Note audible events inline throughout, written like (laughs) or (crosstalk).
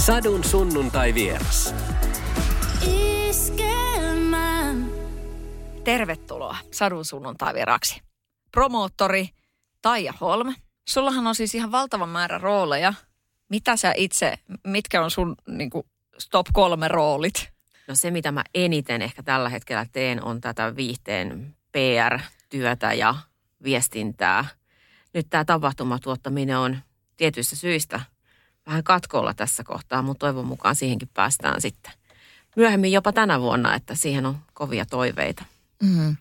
Sadun sunnuntai vieras. Tervetuloa Sadun sunnuntai vieraksi. Promoottori Taija Holm. Sullahan on siis ihan valtava määrä rooleja. Mitä sä itse, mitkä on sun niin kuin, top kolme roolit? No se, mitä mä eniten ehkä tällä hetkellä teen, on tätä viihteen PR-työtä ja viestintää. Nyt tämä tapahtumatuottaminen on tietyistä syistä vähän katkolla tässä kohtaa, mutta toivon mukaan siihenkin päästään sitten myöhemmin jopa tänä vuonna, että siihen on kovia toiveita. Mm.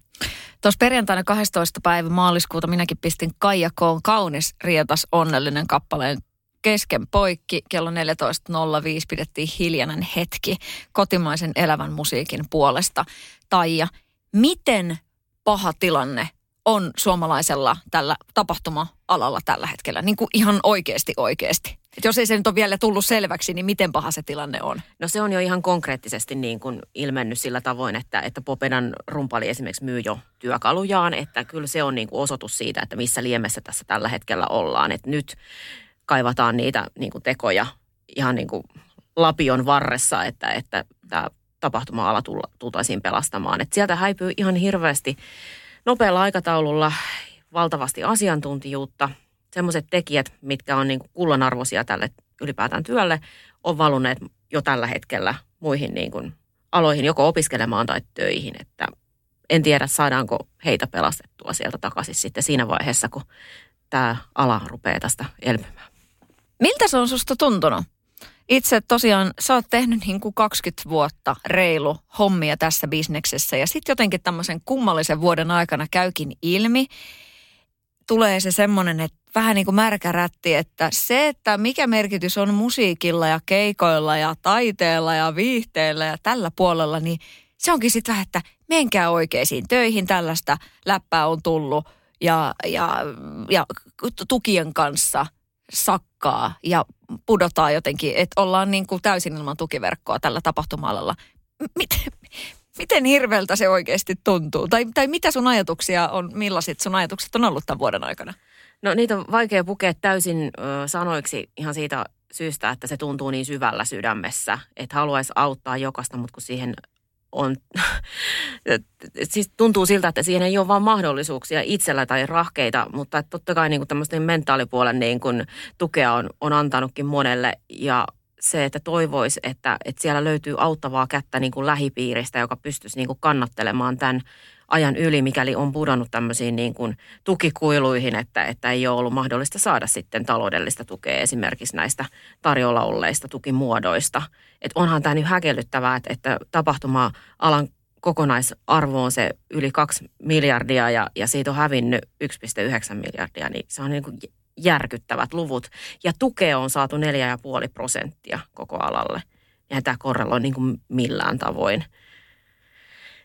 Tuossa perjantaina 12. päivä maaliskuuta minäkin pistin Kaijakoon kaunis, rietas, onnellinen kappaleen kesken poikki. Kello 14.05 pidettiin hiljainen hetki kotimaisen elävän musiikin puolesta. Taija, miten paha tilanne on suomalaisella tällä tapahtuma-alalla tällä hetkellä? Niin kuin ihan oikeasti oikeasti. Et jos ei se nyt ole vielä tullut selväksi, niin miten paha se tilanne on? No se on jo ihan konkreettisesti niin kuin ilmennyt sillä tavoin, että, että Popedan rumpali esimerkiksi myy jo työkalujaan, että kyllä se on niin kuin osoitus siitä, että missä liemessä tässä tällä hetkellä ollaan. Että nyt kaivataan niitä niin kuin tekoja ihan niin kuin lapion varressa, että, että tämä tapahtuma-ala tultaisiin pelastamaan. Et sieltä häipyy ihan hirveästi nopealla aikataululla valtavasti asiantuntijuutta. Semmoiset tekijät, mitkä on niin kuin kullanarvoisia tälle ylipäätään työlle, on valunneet jo tällä hetkellä muihin niin kuin aloihin, joko opiskelemaan tai töihin. Että en tiedä, saadaanko heitä pelastettua sieltä takaisin sitten siinä vaiheessa, kun tämä ala rupeaa tästä elpymään. Miltä se on susta tuntunut? Itse tosiaan, sä oot tehnyt niin kuin 20 vuotta reilu hommia tässä bisneksessä ja sitten jotenkin tämmöisen kummallisen vuoden aikana käykin ilmi, tulee se semmoinen, että vähän niin kuin märkä rätti, että se, että mikä merkitys on musiikilla ja keikoilla ja taiteella ja viihteellä ja tällä puolella, niin se onkin sitten vähän, että menkää oikeisiin töihin, tällaista läppää on tullut ja, ja, ja tukien kanssa – sakkaa ja pudotaan jotenkin, että ollaan niin kuin täysin ilman tukiverkkoa tällä tapahtuma Miten, miten hirveältä se oikeasti tuntuu? Tai, tai mitä sun ajatuksia on, millaiset sun ajatukset on ollut tämän vuoden aikana? No niitä on vaikea pukea täysin ö, sanoiksi ihan siitä syystä, että se tuntuu niin syvällä sydämessä, että haluaisi auttaa jokaista, mutta kun siihen on, (laughs) siis tuntuu siltä, että siihen ei ole vaan mahdollisuuksia itsellä tai rahkeita, mutta totta kai niin kuin mentaalipuolen niin kuin tukea on, on antanutkin monelle. Ja se, että toivoisi, että, että siellä löytyy auttavaa kättä niin kuin lähipiiristä, joka pystyisi niin kuin kannattelemaan tämän ajan yli, mikäli on pudonnut tämmöisiin niin kuin tukikuiluihin, että, että ei ole ollut mahdollista saada sitten taloudellista tukea esimerkiksi näistä tarjolla olleista tukimuodoista. Että onhan tämä nyt häkellyttävää, että, että tapahtuma-alan kokonaisarvo on se yli 2 miljardia ja, ja siitä on hävinnyt 1,9 miljardia, niin se on niin kuin järkyttävät luvut. Ja tukea on saatu 4,5 prosenttia koko alalle. Ja tämä korreloi niin kuin millään tavoin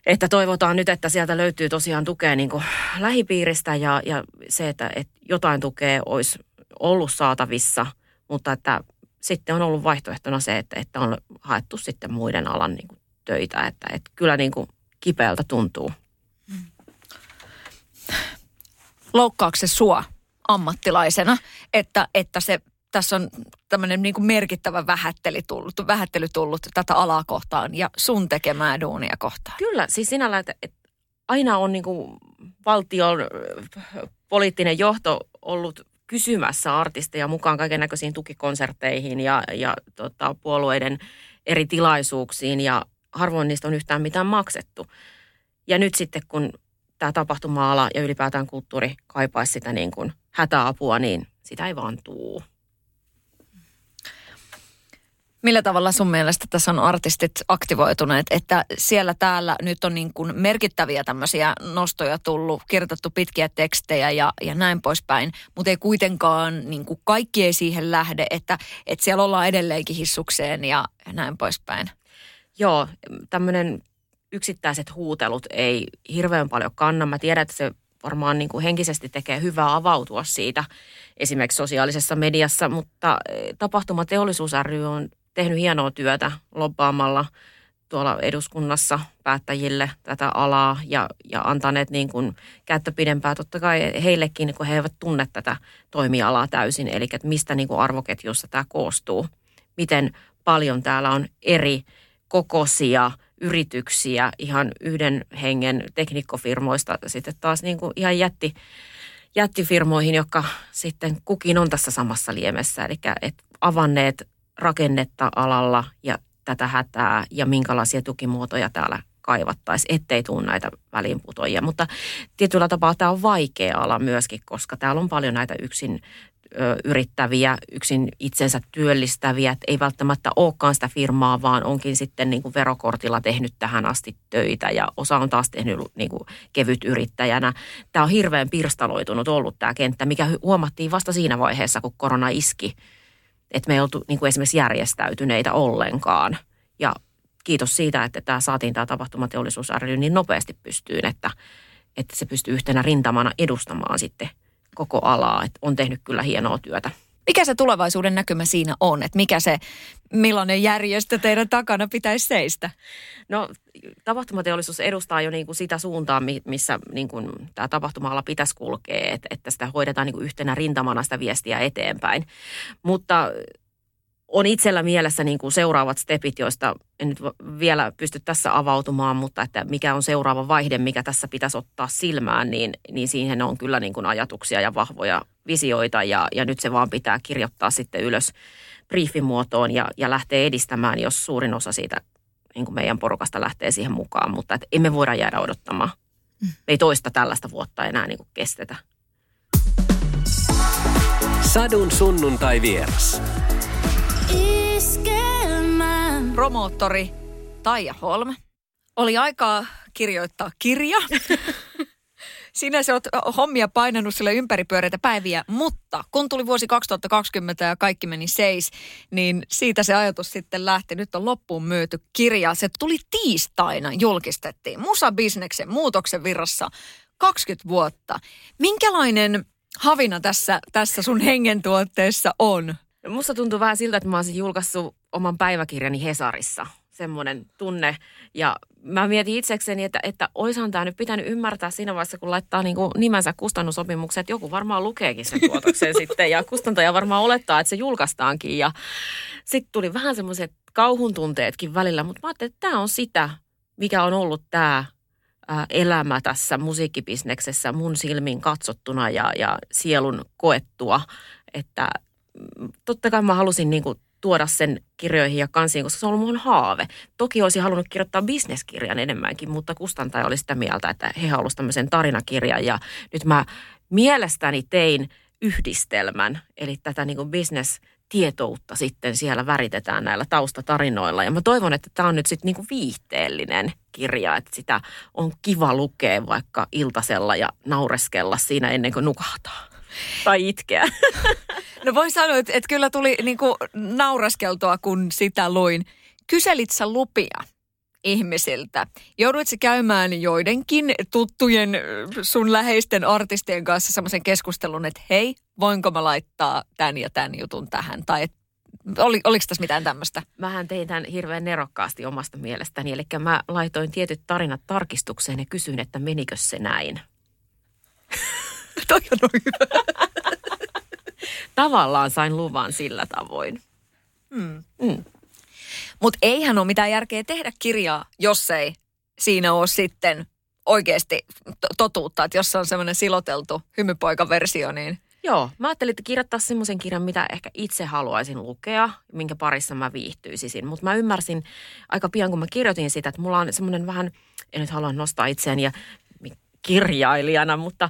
että toivotaan nyt, että sieltä löytyy tosiaan tukea niin kuin lähipiiristä ja, ja se, että, että jotain tukea olisi ollut saatavissa, mutta että sitten on ollut vaihtoehtona se, että, että on haettu sitten muiden alan niin kuin töitä, että, että kyllä niin kuin kipeältä tuntuu. Loukkaako se sua ammattilaisena, että, että se tässä on tämmöinen niin kuin merkittävä vähättely tullut, vähättely tullut tätä alaa kohtaan ja sun tekemää duunia kohtaan. Kyllä, siis sinällä, että, että aina on niin kuin valtion poliittinen johto ollut kysymässä artisteja mukaan kaiken näköisiin tukikonserteihin ja, ja tota, puolueiden eri tilaisuuksiin ja harvoin niistä on yhtään mitään maksettu. Ja nyt sitten kun tämä tapahtuma-ala ja ylipäätään kulttuuri kaipaisi sitä niin kuin hätäapua, niin sitä ei vaan tuu. Millä tavalla sun mielestä tässä on artistit aktivoituneet, että siellä täällä nyt on niin kuin merkittäviä tämmöisiä nostoja tullut, kirjoitettu pitkiä tekstejä ja, ja näin poispäin, mutta ei kuitenkaan niin kuin kaikki ei siihen lähde, että, että siellä ollaan edelleenkin hissukseen ja, näin poispäin. Joo, tämmöinen yksittäiset huutelut ei hirveän paljon kanna. Mä tiedän, että se varmaan niin kuin henkisesti tekee hyvää avautua siitä esimerkiksi sosiaalisessa mediassa, mutta eh, tapahtumateollisuus ry on tehnyt hienoa työtä lobbaamalla tuolla eduskunnassa päättäjille tätä alaa ja, ja antaneet niin kuin kättä pidempää totta kai heillekin, kun he eivät tunne tätä toimialaa täysin. Eli että mistä niin kuin arvoketjussa tämä koostuu, miten paljon. Täällä on eri kokoisia yrityksiä ihan yhden hengen teknikkofirmoista sitten taas niin kuin ihan jätti, jättifirmoihin, jotka sitten kukin on tässä samassa liemessä. Eli et avanneet rakennetta alalla ja tätä hätää ja minkälaisia tukimuotoja täällä kaivattaisiin, ettei tule näitä väliinputoja. Mutta tietyllä tapaa tämä on vaikea ala myöskin, koska täällä on paljon näitä yksin yrittäviä, yksin itsensä työllistäviä, että ei välttämättä olekaan sitä firmaa, vaan onkin sitten niin kuin verokortilla tehnyt tähän asti töitä ja osa on taas tehnyt niin kuin kevyt yrittäjänä. Tämä on hirveän pirstaloitunut ollut tämä kenttä, mikä huomattiin vasta siinä vaiheessa, kun korona iski, että me ei oltu niin kuin esimerkiksi järjestäytyneitä ollenkaan. Ja kiitos siitä, että tämä saatiin tämä tapahtumateollisuus ry niin nopeasti pystyyn, että, että se pystyy yhtenä rintamana edustamaan sitten koko alaa. Että on tehnyt kyllä hienoa työtä. Mikä se tulevaisuuden näkymä siinä on? Että mikä se, millainen järjestö teidän takana pitäisi seistä? No tapahtumateollisuus edustaa jo niin kuin sitä suuntaa, missä niin kuin tämä tapahtuma-ala pitäisi kulkea, että, että sitä hoidetaan niin kuin yhtenä rintamana sitä viestiä eteenpäin. Mutta on itsellä mielessä niin kuin seuraavat stepit, joista en nyt vielä pysty tässä avautumaan, mutta että mikä on seuraava vaihde, mikä tässä pitäisi ottaa silmään, niin, niin siihen on kyllä niin kuin ajatuksia ja vahvoja visioita ja, ja nyt se vaan pitää kirjoittaa sitten ylös briefimuotoon ja, ja lähteä edistämään, jos suurin osa siitä niin kuin meidän porukasta lähtee siihen mukaan, mutta että emme voida jäädä odottamaan. Mm. Me ei toista tällaista vuotta enää niin kuin kestetä. Sadun sunnuntai vieras promoottori Taija Holm. Oli aikaa kirjoittaa kirja. (laughs) Sinä se oot hommia painanut sille ympäripyöreitä päiviä, mutta kun tuli vuosi 2020 ja kaikki meni seis, niin siitä se ajatus sitten lähti. Nyt on loppuun myyty kirja. Se tuli tiistaina, julkistettiin. Musa-bisneksen muutoksen virrassa 20 vuotta. Minkälainen havina tässä, tässä sun hengentuotteessa on? Musta tuntuu vähän siltä, että mä olisin julkaissut oman päiväkirjani Hesarissa. Semmoinen tunne. Ja mä mietin itsekseni, että, että oishan tämä nyt pitänyt ymmärtää siinä vaiheessa, kun laittaa niin kuin nimensä kustannussopimukseen, että joku varmaan lukeekin sen tuotoksen (laughs) sitten. Ja kustantaja varmaan olettaa, että se julkaistaankin. Ja sitten tuli vähän semmoiset kauhun tunteetkin välillä. Mutta mä ajattelin, että tämä on sitä, mikä on ollut tämä elämä tässä musiikkibisneksessä mun silmin katsottuna ja, ja sielun koettua. Että totta kai mä halusin niin kuin tuoda sen kirjoihin ja kansiin, koska se on ollut mun haave. Toki olisin halunnut kirjoittaa bisneskirjan enemmänkin, mutta kustantaja oli sitä mieltä, että he halusivat tämmöisen tarinakirjan. Ja nyt mä mielestäni tein yhdistelmän, eli tätä niin kuin business tietoutta sitten siellä väritetään näillä taustatarinoilla. Ja mä toivon, että tämä on nyt sitten niinku viihteellinen kirja, että sitä on kiva lukea vaikka iltasella ja naureskella siinä ennen kuin nukahtaa. Tai itkeä. (laughs) No voin sanoa, että, että kyllä tuli niin kuin nauraskeltua, kun sitä luin. Kyselit sä lupia ihmisiltä? Joudutko käymään joidenkin tuttujen sun läheisten artistien kanssa semmoisen keskustelun, että hei, voinko mä laittaa tämän ja tämän jutun tähän? Tai et, oli, oliko tässä mitään tämmöistä? Mähän tein tämän hirveän nerokkaasti omasta mielestäni. Eli mä laitoin tietyt tarinat tarkistukseen ja kysyin, että menikö se näin. (laughs) Toi on hyvä. Tavallaan sain luvan sillä tavoin. Mm. Mm. Mutta eihän ole mitään järkeä tehdä kirjaa, jos ei siinä ole sitten oikeasti totuutta. Että jos on semmoinen siloteltu hymypoika-versio, niin... Joo, mä ajattelin, että kirjoittaa semmoisen kirjan, mitä ehkä itse haluaisin lukea, minkä parissa mä viihtyisin. Mutta mä ymmärsin aika pian, kun mä kirjoitin sitä, että mulla on semmoinen vähän, en nyt halua nostaa itseäni ja kirjailijana, mutta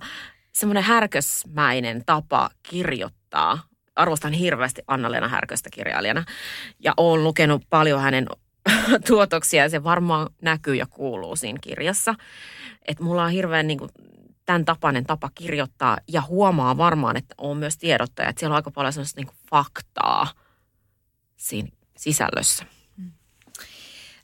semmoinen härkösmäinen tapa kirjoittaa. Arvostan hirveästi Anna-Leena Härköstä kirjailijana ja olen lukenut paljon hänen (laughs) tuotoksia ja se varmaan näkyy ja kuuluu siinä kirjassa. Että mulla on hirveän niin kuin, tämän tapainen tapa kirjoittaa ja huomaa varmaan, että on myös tiedottaja, että siellä on aika paljon sellaista niin kuin faktaa siinä sisällössä. Mm.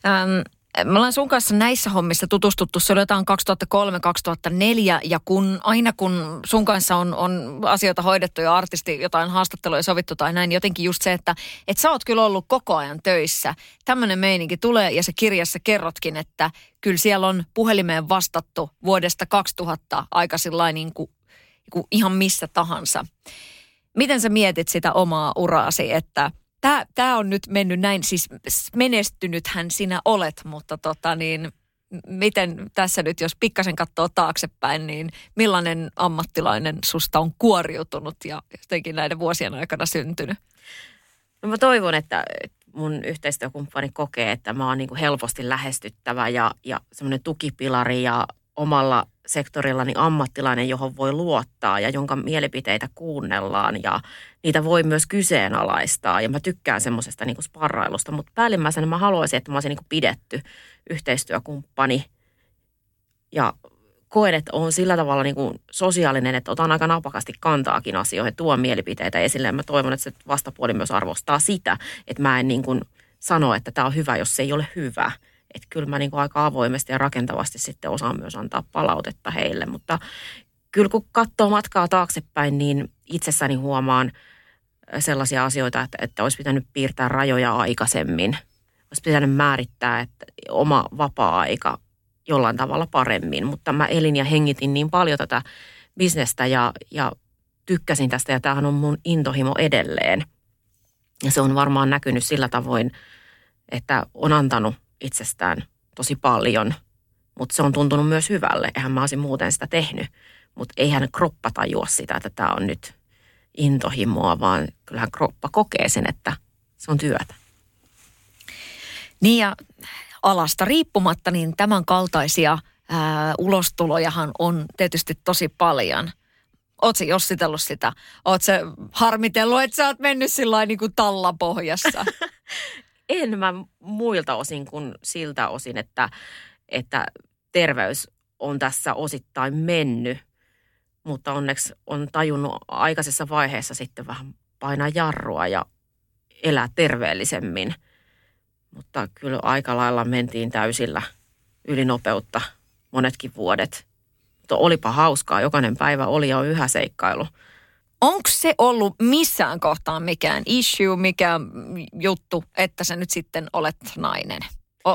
Ähm, me ollaan sun kanssa näissä hommissa tutustuttu, se oli jotain 2003-2004 ja kun aina kun sun kanssa on, on asioita hoidettu ja artisti jotain haastatteluja sovittu tai näin, jotenkin just se, että et sä oot kyllä ollut koko ajan töissä. Tämmöinen meininki tulee ja se kirjassa kerrotkin, että kyllä siellä on puhelimeen vastattu vuodesta 2000 aika niin kuin, niin kuin ihan missä tahansa. Miten sä mietit sitä omaa uraasi, että Tämä, tämä on nyt mennyt näin, siis menestynythän sinä olet, mutta tota niin, miten tässä nyt, jos pikkasen katsoo taaksepäin, niin millainen ammattilainen susta on kuoriutunut ja jotenkin näiden vuosien aikana syntynyt? No mä toivon, että mun yhteistyökumppani kokee, että mä oon niin helposti lähestyttävä ja, ja semmoinen tukipilari ja omalla sektorillani ammattilainen, johon voi luottaa ja jonka mielipiteitä kuunnellaan ja niitä voi myös kyseenalaistaa. Ja mä tykkään semmoisesta niin sparrailusta, mutta päällimmäisenä mä haluaisin, että mä olisin niin pidetty yhteistyökumppani ja koen, että on sillä tavalla niin kuin sosiaalinen, että otan aika napakasti kantaakin asioihin, tuon mielipiteitä esille. Ja mä toivon, että se vastapuoli myös arvostaa sitä, että mä en niin kuin sano, että tämä on hyvä, jos se ei ole hyvä. Että kyllä mä niin kuin aika avoimesti ja rakentavasti sitten osaan myös antaa palautetta heille. Mutta kyllä kun katsoo matkaa taaksepäin, niin itsessäni huomaan sellaisia asioita, että, että olisi pitänyt piirtää rajoja aikaisemmin. Olisi pitänyt määrittää, että oma vapaa-aika jollain tavalla paremmin, mutta mä elin ja hengitin niin paljon tätä bisnestä ja, ja tykkäsin tästä ja tämähän on mun intohimo edelleen. Ja se on varmaan näkynyt sillä tavoin, että on antanut itsestään tosi paljon, mutta se on tuntunut myös hyvälle. Eihän mä olisin muuten sitä tehnyt, mutta eihän kroppa tajua sitä, että tämä on nyt intohimoa, vaan kyllähän kroppa kokee sen, että se on työtä. Niin ja alasta riippumatta, niin tämän kaltaisia ää, ulostulojahan on tietysti tosi paljon. Oletko jossitellut sitä? Oletko harmitellut, että sä oot mennyt sillä niin kuin tallapohjassa? (laughs) en mä muilta osin kuin siltä osin, että, että terveys on tässä osittain mennyt. Mutta onneksi on tajunnut aikaisessa vaiheessa sitten vähän painaa jarrua ja elää terveellisemmin – mutta kyllä aika lailla mentiin täysillä ylinopeutta monetkin vuodet. Mutta olipa hauskaa, jokainen päivä oli ja yhä seikkailu. Onko se ollut missään kohtaa mikään issue, mikä juttu, että sä nyt sitten olet nainen?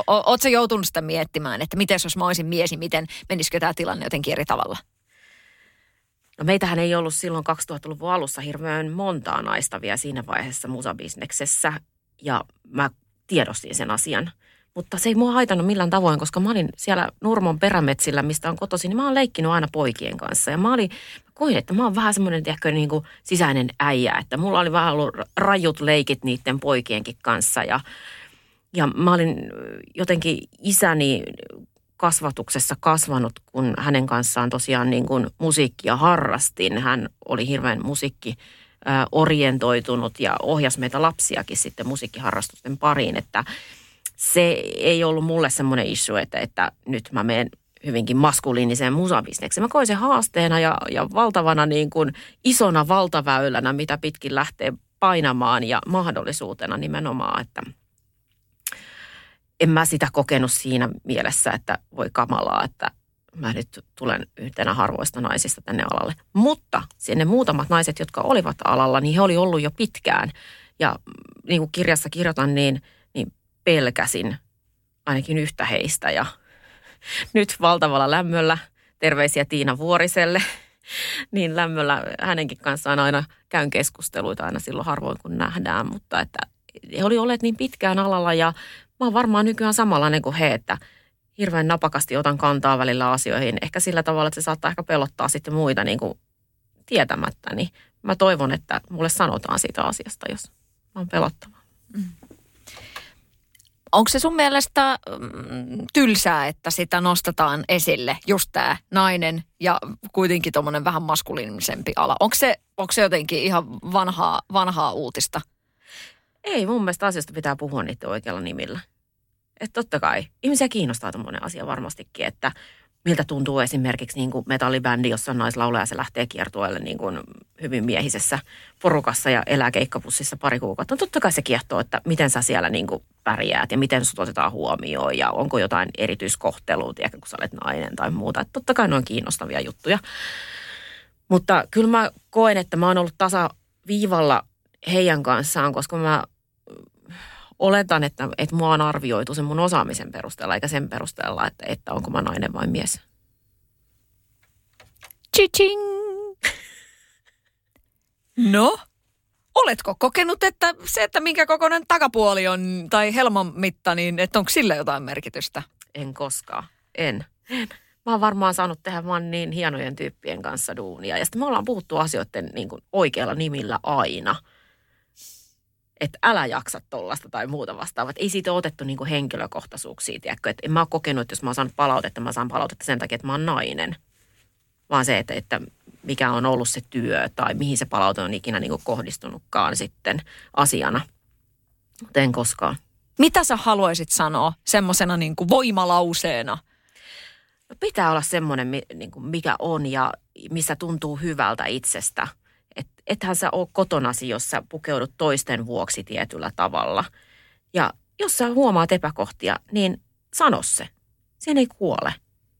Oletko joutunut sitä miettimään, että miten jos mä olisin mies, niin miten menisikö tämä tilanne jotenkin eri tavalla? No meitähän ei ollut silloin 2000-luvun alussa hirveän montaa naista vielä siinä vaiheessa musabisneksessä. Ja mä tiedostin sen asian. Mutta se ei mua haitannut millään tavoin, koska mä olin siellä Nurmon perämetsillä, mistä on kotoisin, niin mä oon leikkinyt aina poikien kanssa. Ja mä, olin, mä koin, että mä oon vähän semmoinen tiedätkö, niin kuin sisäinen äijä, että mulla oli vähän ollut rajut leikit niiden poikienkin kanssa. Ja, ja mä olin jotenkin isäni kasvatuksessa kasvanut, kun hänen kanssaan tosiaan niin kuin musiikkia harrastin. Hän oli hirveän musiikki orientoitunut ja ohjasi meitä lapsiakin sitten musiikkiharrastusten pariin, että se ei ollut mulle semmoinen issue, että, että nyt mä menen hyvinkin maskuliiniseen musabisnekseen. Mä koin sen haasteena ja, ja valtavana niin kuin isona valtaväylänä, mitä pitkin lähtee painamaan ja mahdollisuutena nimenomaan, että en mä sitä kokenut siinä mielessä, että voi kamalaa, että mä nyt tulen yhtenä harvoista naisista tänne alalle. Mutta sinne muutamat naiset, jotka olivat alalla, niin he oli ollut jo pitkään. Ja niin kuin kirjassa kirjoitan, niin pelkäsin ainakin yhtä heistä. Ja (laughs) nyt valtavalla lämmöllä, terveisiä Tiina Vuoriselle, (laughs) niin lämmöllä hänenkin kanssaan aina käyn keskusteluita aina silloin harvoin kun nähdään. Mutta että he oli olleet niin pitkään alalla ja mä oon varmaan nykyään samanlainen kuin he, että – hirveän napakasti otan kantaa välillä asioihin. Ehkä sillä tavalla, että se saattaa ehkä pelottaa sitten muita niin kuin tietämättä. Niin mä toivon, että mulle sanotaan siitä asiasta, jos on pelottava. Mm. Onko se sun mielestä mm, tylsää, että sitä nostetaan esille, just tämä nainen ja kuitenkin tuommoinen vähän maskuliinisempi ala? Onko se, onko se jotenkin ihan vanhaa, vanhaa uutista? Ei, mun mielestä asiasta pitää puhua niiden oikealla nimillä. Että totta kai ihmisiä kiinnostaa tämmöinen asia varmastikin, että miltä tuntuu esimerkiksi niin kuin metallibändi, jossa on naislaulaja, se lähtee kiertueelle niin kuin hyvin miehisessä porukassa ja elää keikkapussissa pari kuukautta. No totta kai se kiehtoo, että miten sä siellä niin kuin pärjäät ja miten sut otetaan huomioon ja onko jotain erityiskohtelua, tiedätkö, kun sä olet nainen tai muuta. Että totta kai ne on kiinnostavia juttuja. Mutta kyllä mä koen, että mä oon ollut tasa viivalla heidän kanssaan, koska mä oletan, että, että mua on arvioitu sen mun osaamisen perusteella, eikä sen perusteella, että, että onko mä nainen vai mies. Chiching! (laughs) No, Oletko kokenut, että se, että minkä kokoinen takapuoli on tai helman mitta, niin että onko sillä jotain merkitystä? En koskaan. En. en. Mä oon varmaan saanut tehdä vaan niin hienojen tyyppien kanssa duunia. Ja sitten me ollaan puhuttu asioiden niin kuin oikealla nimillä aina. Että älä jaksa tollasta tai muuta vastaavaa. Ei siitä ole otettu niin kuin henkilökohtaisuuksia, tiedätkö? Et en mä oon kokenut, että jos mä oon saanut palautetta, mä saan palautetta sen takia, että mä oon nainen. Vaan se, että, että mikä on ollut se työ tai mihin se palaute on ikinä niin kuin kohdistunutkaan sitten asiana. Mutta en koskaan. Mitä sä haluaisit sanoa semmoisena niin kuin voimalauseena? No pitää olla semmoinen, niin kuin mikä on ja missä tuntuu hyvältä itsestä. Et, ethän sä ole kotonasi, jos sä pukeudut toisten vuoksi tietyllä tavalla. Ja jos sä huomaat epäkohtia, niin sano se. Siinä ei kuole.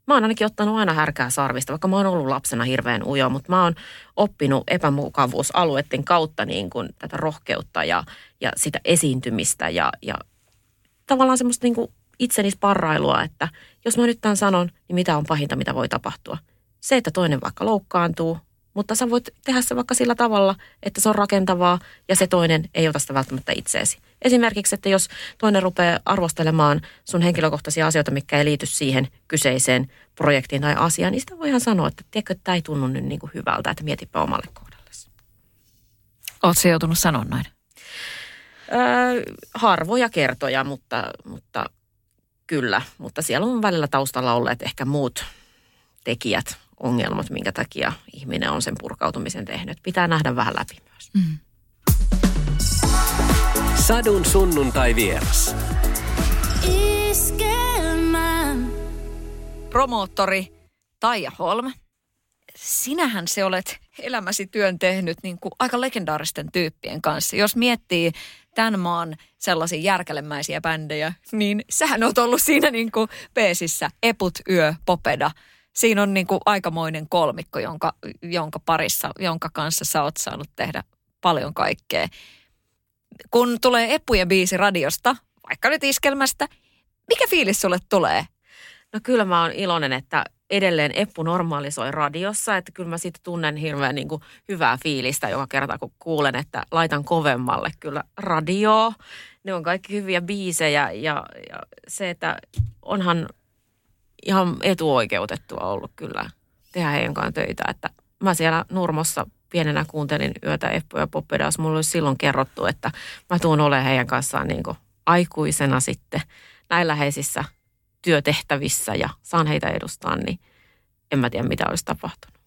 Mä oon ainakin ottanut aina härkää sarvista, vaikka mä oon ollut lapsena hirveän ujo, mutta mä oon oppinut epämukavuusalueiden kautta niin kuin tätä rohkeutta ja, ja sitä esiintymistä ja, ja tavallaan semmoista niin kuin itseni sparrailua, että jos mä nyt tämän sanon, niin mitä on pahinta, mitä voi tapahtua. Se, että toinen vaikka loukkaantuu, mutta sä voit tehdä se vaikka sillä tavalla, että se on rakentavaa ja se toinen ei ota sitä välttämättä itseesi. Esimerkiksi, että jos toinen rupeaa arvostelemaan sun henkilökohtaisia asioita, mikä ei liity siihen kyseiseen projektiin tai asiaan, niin sitä voi ihan sanoa, että tiedätkö, että tämä ei tunnu nyt niin kuin hyvältä, että mietipä omalle kohdallesi. Oletko joutunut sanoa noin? Öö, harvoja kertoja, mutta, mutta kyllä. Mutta siellä on välillä taustalla olleet ehkä muut tekijät, ongelmat, minkä takia ihminen on sen purkautumisen tehnyt. Pitää nähdä vähän läpi myös. Mm. Sadun sunnuntai vieras. Promoottori Taija Holm. Sinähän se olet elämäsi työn tehnyt niin kuin aika legendaaristen tyyppien kanssa. Jos miettii tämän maan sellaisia järkelemäisiä bändejä, niin sähän oot ollut siinä niin kuin peesissä Eput, Yö, Popeda. Siinä on niin kuin aikamoinen kolmikko, jonka, jonka parissa, jonka kanssa sä oot saanut tehdä paljon kaikkea. Kun tulee Eppujen biisi radiosta, vaikka nyt iskelmästä, mikä fiilis sulle tulee? No kyllä mä oon iloinen, että edelleen Eppu normalisoi radiossa, että kyllä mä siitä tunnen hirveän niin kuin hyvää fiilistä joka kerta, kun kuulen, että laitan kovemmalle kyllä radioa. Ne on kaikki hyviä biisejä ja, ja se, että onhan ihan etuoikeutettua ollut kyllä tehdä heidän kanssaan töitä, että mä siellä Nurmossa pienenä kuuntelin yötä Eppu ja Poppedas. Mulla olisi silloin kerrottu, että mä tuun olemaan heidän kanssaan niin aikuisena sitten näin läheisissä työtehtävissä ja saan heitä edustaa, niin en mä tiedä, mitä olisi tapahtunut.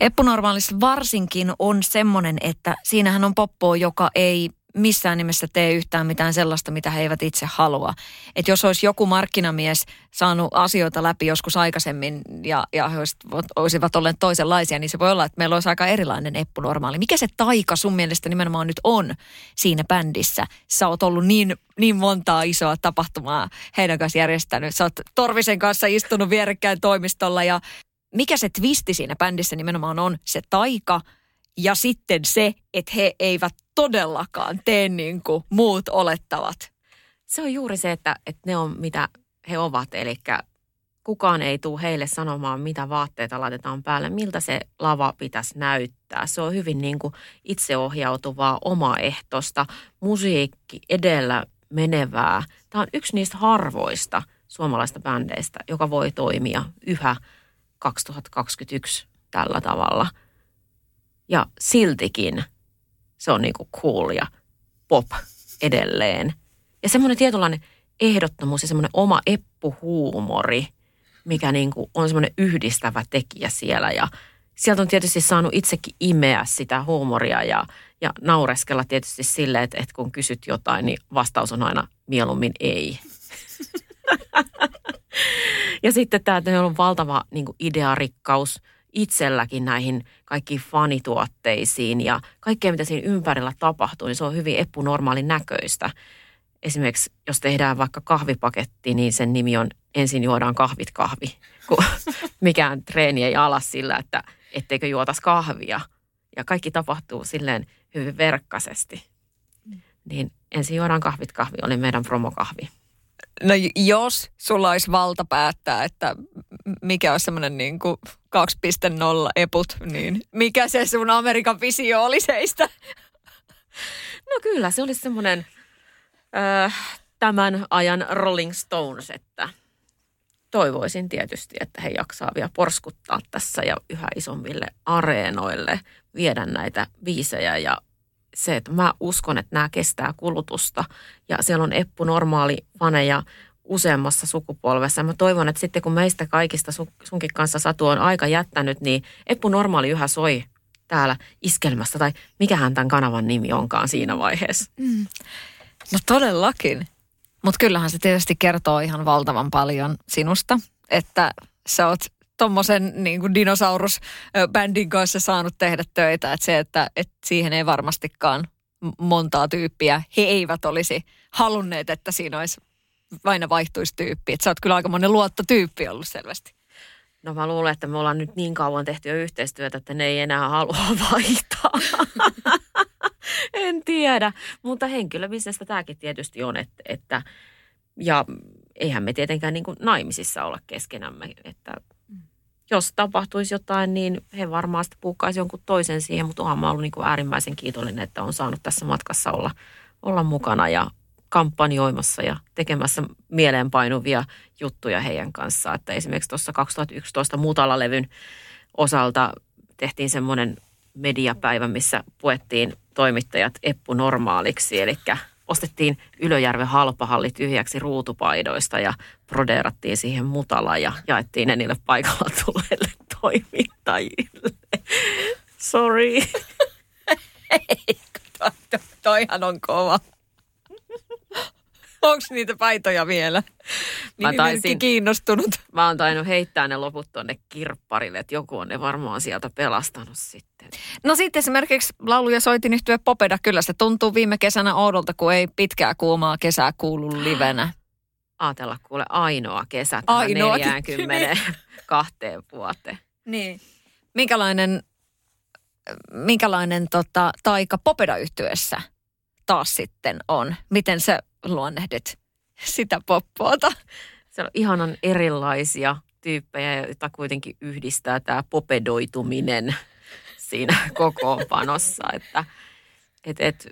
Eppu Normaalissa varsinkin on semmoinen, että siinähän on poppoa, joka ei missään nimessä tee yhtään mitään sellaista, mitä he eivät itse halua. Että jos olisi joku markkinamies saanut asioita läpi joskus aikaisemmin ja, ja he olisivat, olleet toisenlaisia, niin se voi olla, että meillä olisi aika erilainen Eppu normaali. Mikä se taika sun mielestä nimenomaan nyt on siinä bändissä? Sä oot ollut niin, niin montaa isoa tapahtumaa heidän kanssa järjestänyt. Sä oot Torvisen kanssa istunut vierekkäin toimistolla ja mikä se twisti siinä bändissä nimenomaan on? Se taika – ja sitten se, että he eivät todellakaan tee niin kuin muut olettavat. Se on juuri se, että, että ne on mitä he ovat, eli kukaan ei tule heille sanomaan, mitä vaatteita laitetaan päälle, miltä se lava pitäisi näyttää. Se on hyvin niin kuin itseohjautuvaa, omaehtoista, musiikki edellä menevää. Tämä on yksi niistä harvoista suomalaista bändeistä, joka voi toimia yhä 2021 tällä tavalla – ja siltikin se on niinku cool ja pop edelleen. Ja semmoinen tietynlainen ehdottomuus ja semmoinen oma eppuhuumori, mikä niinku on semmoinen yhdistävä tekijä siellä. Ja sieltä on tietysti saanut itsekin imeä sitä huumoria ja, ja naureskella tietysti silleen, että, että kun kysyt jotain, niin vastaus on aina mieluummin ei. (laughs) ja sitten tämä, että on valtava niin idearikkaus – itselläkin näihin kaikkiin fanituotteisiin ja kaikkea, mitä siinä ympärillä tapahtuu, niin se on hyvin epunormaalin näköistä. Esimerkiksi jos tehdään vaikka kahvipaketti, niin sen nimi on ensin juodaan kahvit kahvi, kun (laughs) mikään treeni ei alas sillä, että etteikö juotas kahvia. Ja kaikki tapahtuu silleen hyvin verkkaisesti. Niin ensin juodaan kahvit kahvi oli meidän promokahvi. No jos sulla olisi valta päättää, että mikä on semmoinen niin kuin 2.0 eput, niin mikä se sun Amerikan visio oli seistä? No kyllä, se olisi semmoinen äh, tämän ajan Rolling Stones, että toivoisin tietysti, että he jaksaa vielä porskuttaa tässä ja yhä isommille areenoille viedä näitä viisejä ja se, että mä uskon, että nämä kestää kulutusta ja siellä on Eppu normaali faneja useammassa sukupolvessa. Mä toivon, että sitten kun meistä kaikista sunkin kanssa Satu on aika jättänyt, niin Eppu normaali yhä soi täällä iskelmässä tai mikähän tämän kanavan nimi onkaan siinä vaiheessa. Mm. No todellakin. Mutta kyllähän se tietysti kertoo ihan valtavan paljon sinusta, että sä oot tuommoisen niin dinosaurusbändin kanssa saanut tehdä töitä. Että se, että, että siihen ei varmastikaan montaa tyyppiä, he eivät olisi halunneet, että siinä olisi aina vaihtuisi tyyppi. Että sä oot kyllä aika monen luottotyyppi ollut selvästi. No mä luulen, että me ollaan nyt niin kauan tehty jo yhteistyötä, että ne ei enää halua (laughs) vaihtaa. en tiedä, mutta henkilöbisnestä tämäkin tietysti on, että, että ja eihän me tietenkään niin kuin naimisissa olla keskenämme, että jos tapahtuisi jotain, niin he varmaan sitten puukkaisi jonkun toisen siihen, mutta onhan mä ollut niin kuin äärimmäisen kiitollinen, että on saanut tässä matkassa olla, olla mukana ja kampanjoimassa ja tekemässä mieleenpainuvia juttuja heidän kanssaan. Että esimerkiksi tuossa 2011 Mutala-levyn osalta tehtiin semmoinen mediapäivä, missä puettiin toimittajat Eppu normaaliksi, eli ostettiin Ylöjärven halpahalli tyhjäksi ruutupaidoista ja prodeerattiin siihen mutala ja jaettiin ne niille paikalla (laughs) tulleille toimittajille. Sorry. (laughs) Ei, to, toihan on kova. Onko niitä paitoja vielä? Mä taisin, kiinnostunut. Mä oon tainnut heittää ne loput tonne kirpparille, että joku on ne varmaan sieltä pelastanut sitten. No sitten esimerkiksi lauluja soitin yhtyä Popeda. Kyllä se tuntuu viime kesänä oudolta, kun ei pitkää kuumaa kesää kuulu livenä. (gasps) Aatella kuule ainoa kesä tähän ainoa 42 (laughs) vuoteen. Niin. Minkälainen, minkälainen tota, taika Popeda yhtyessä taas sitten on? Miten se luonnehdit sitä poppoota? Se on ihanan erilaisia tyyppejä, joita kuitenkin yhdistää tämä popedoituminen siinä kokoonpanossa. Että, et, et,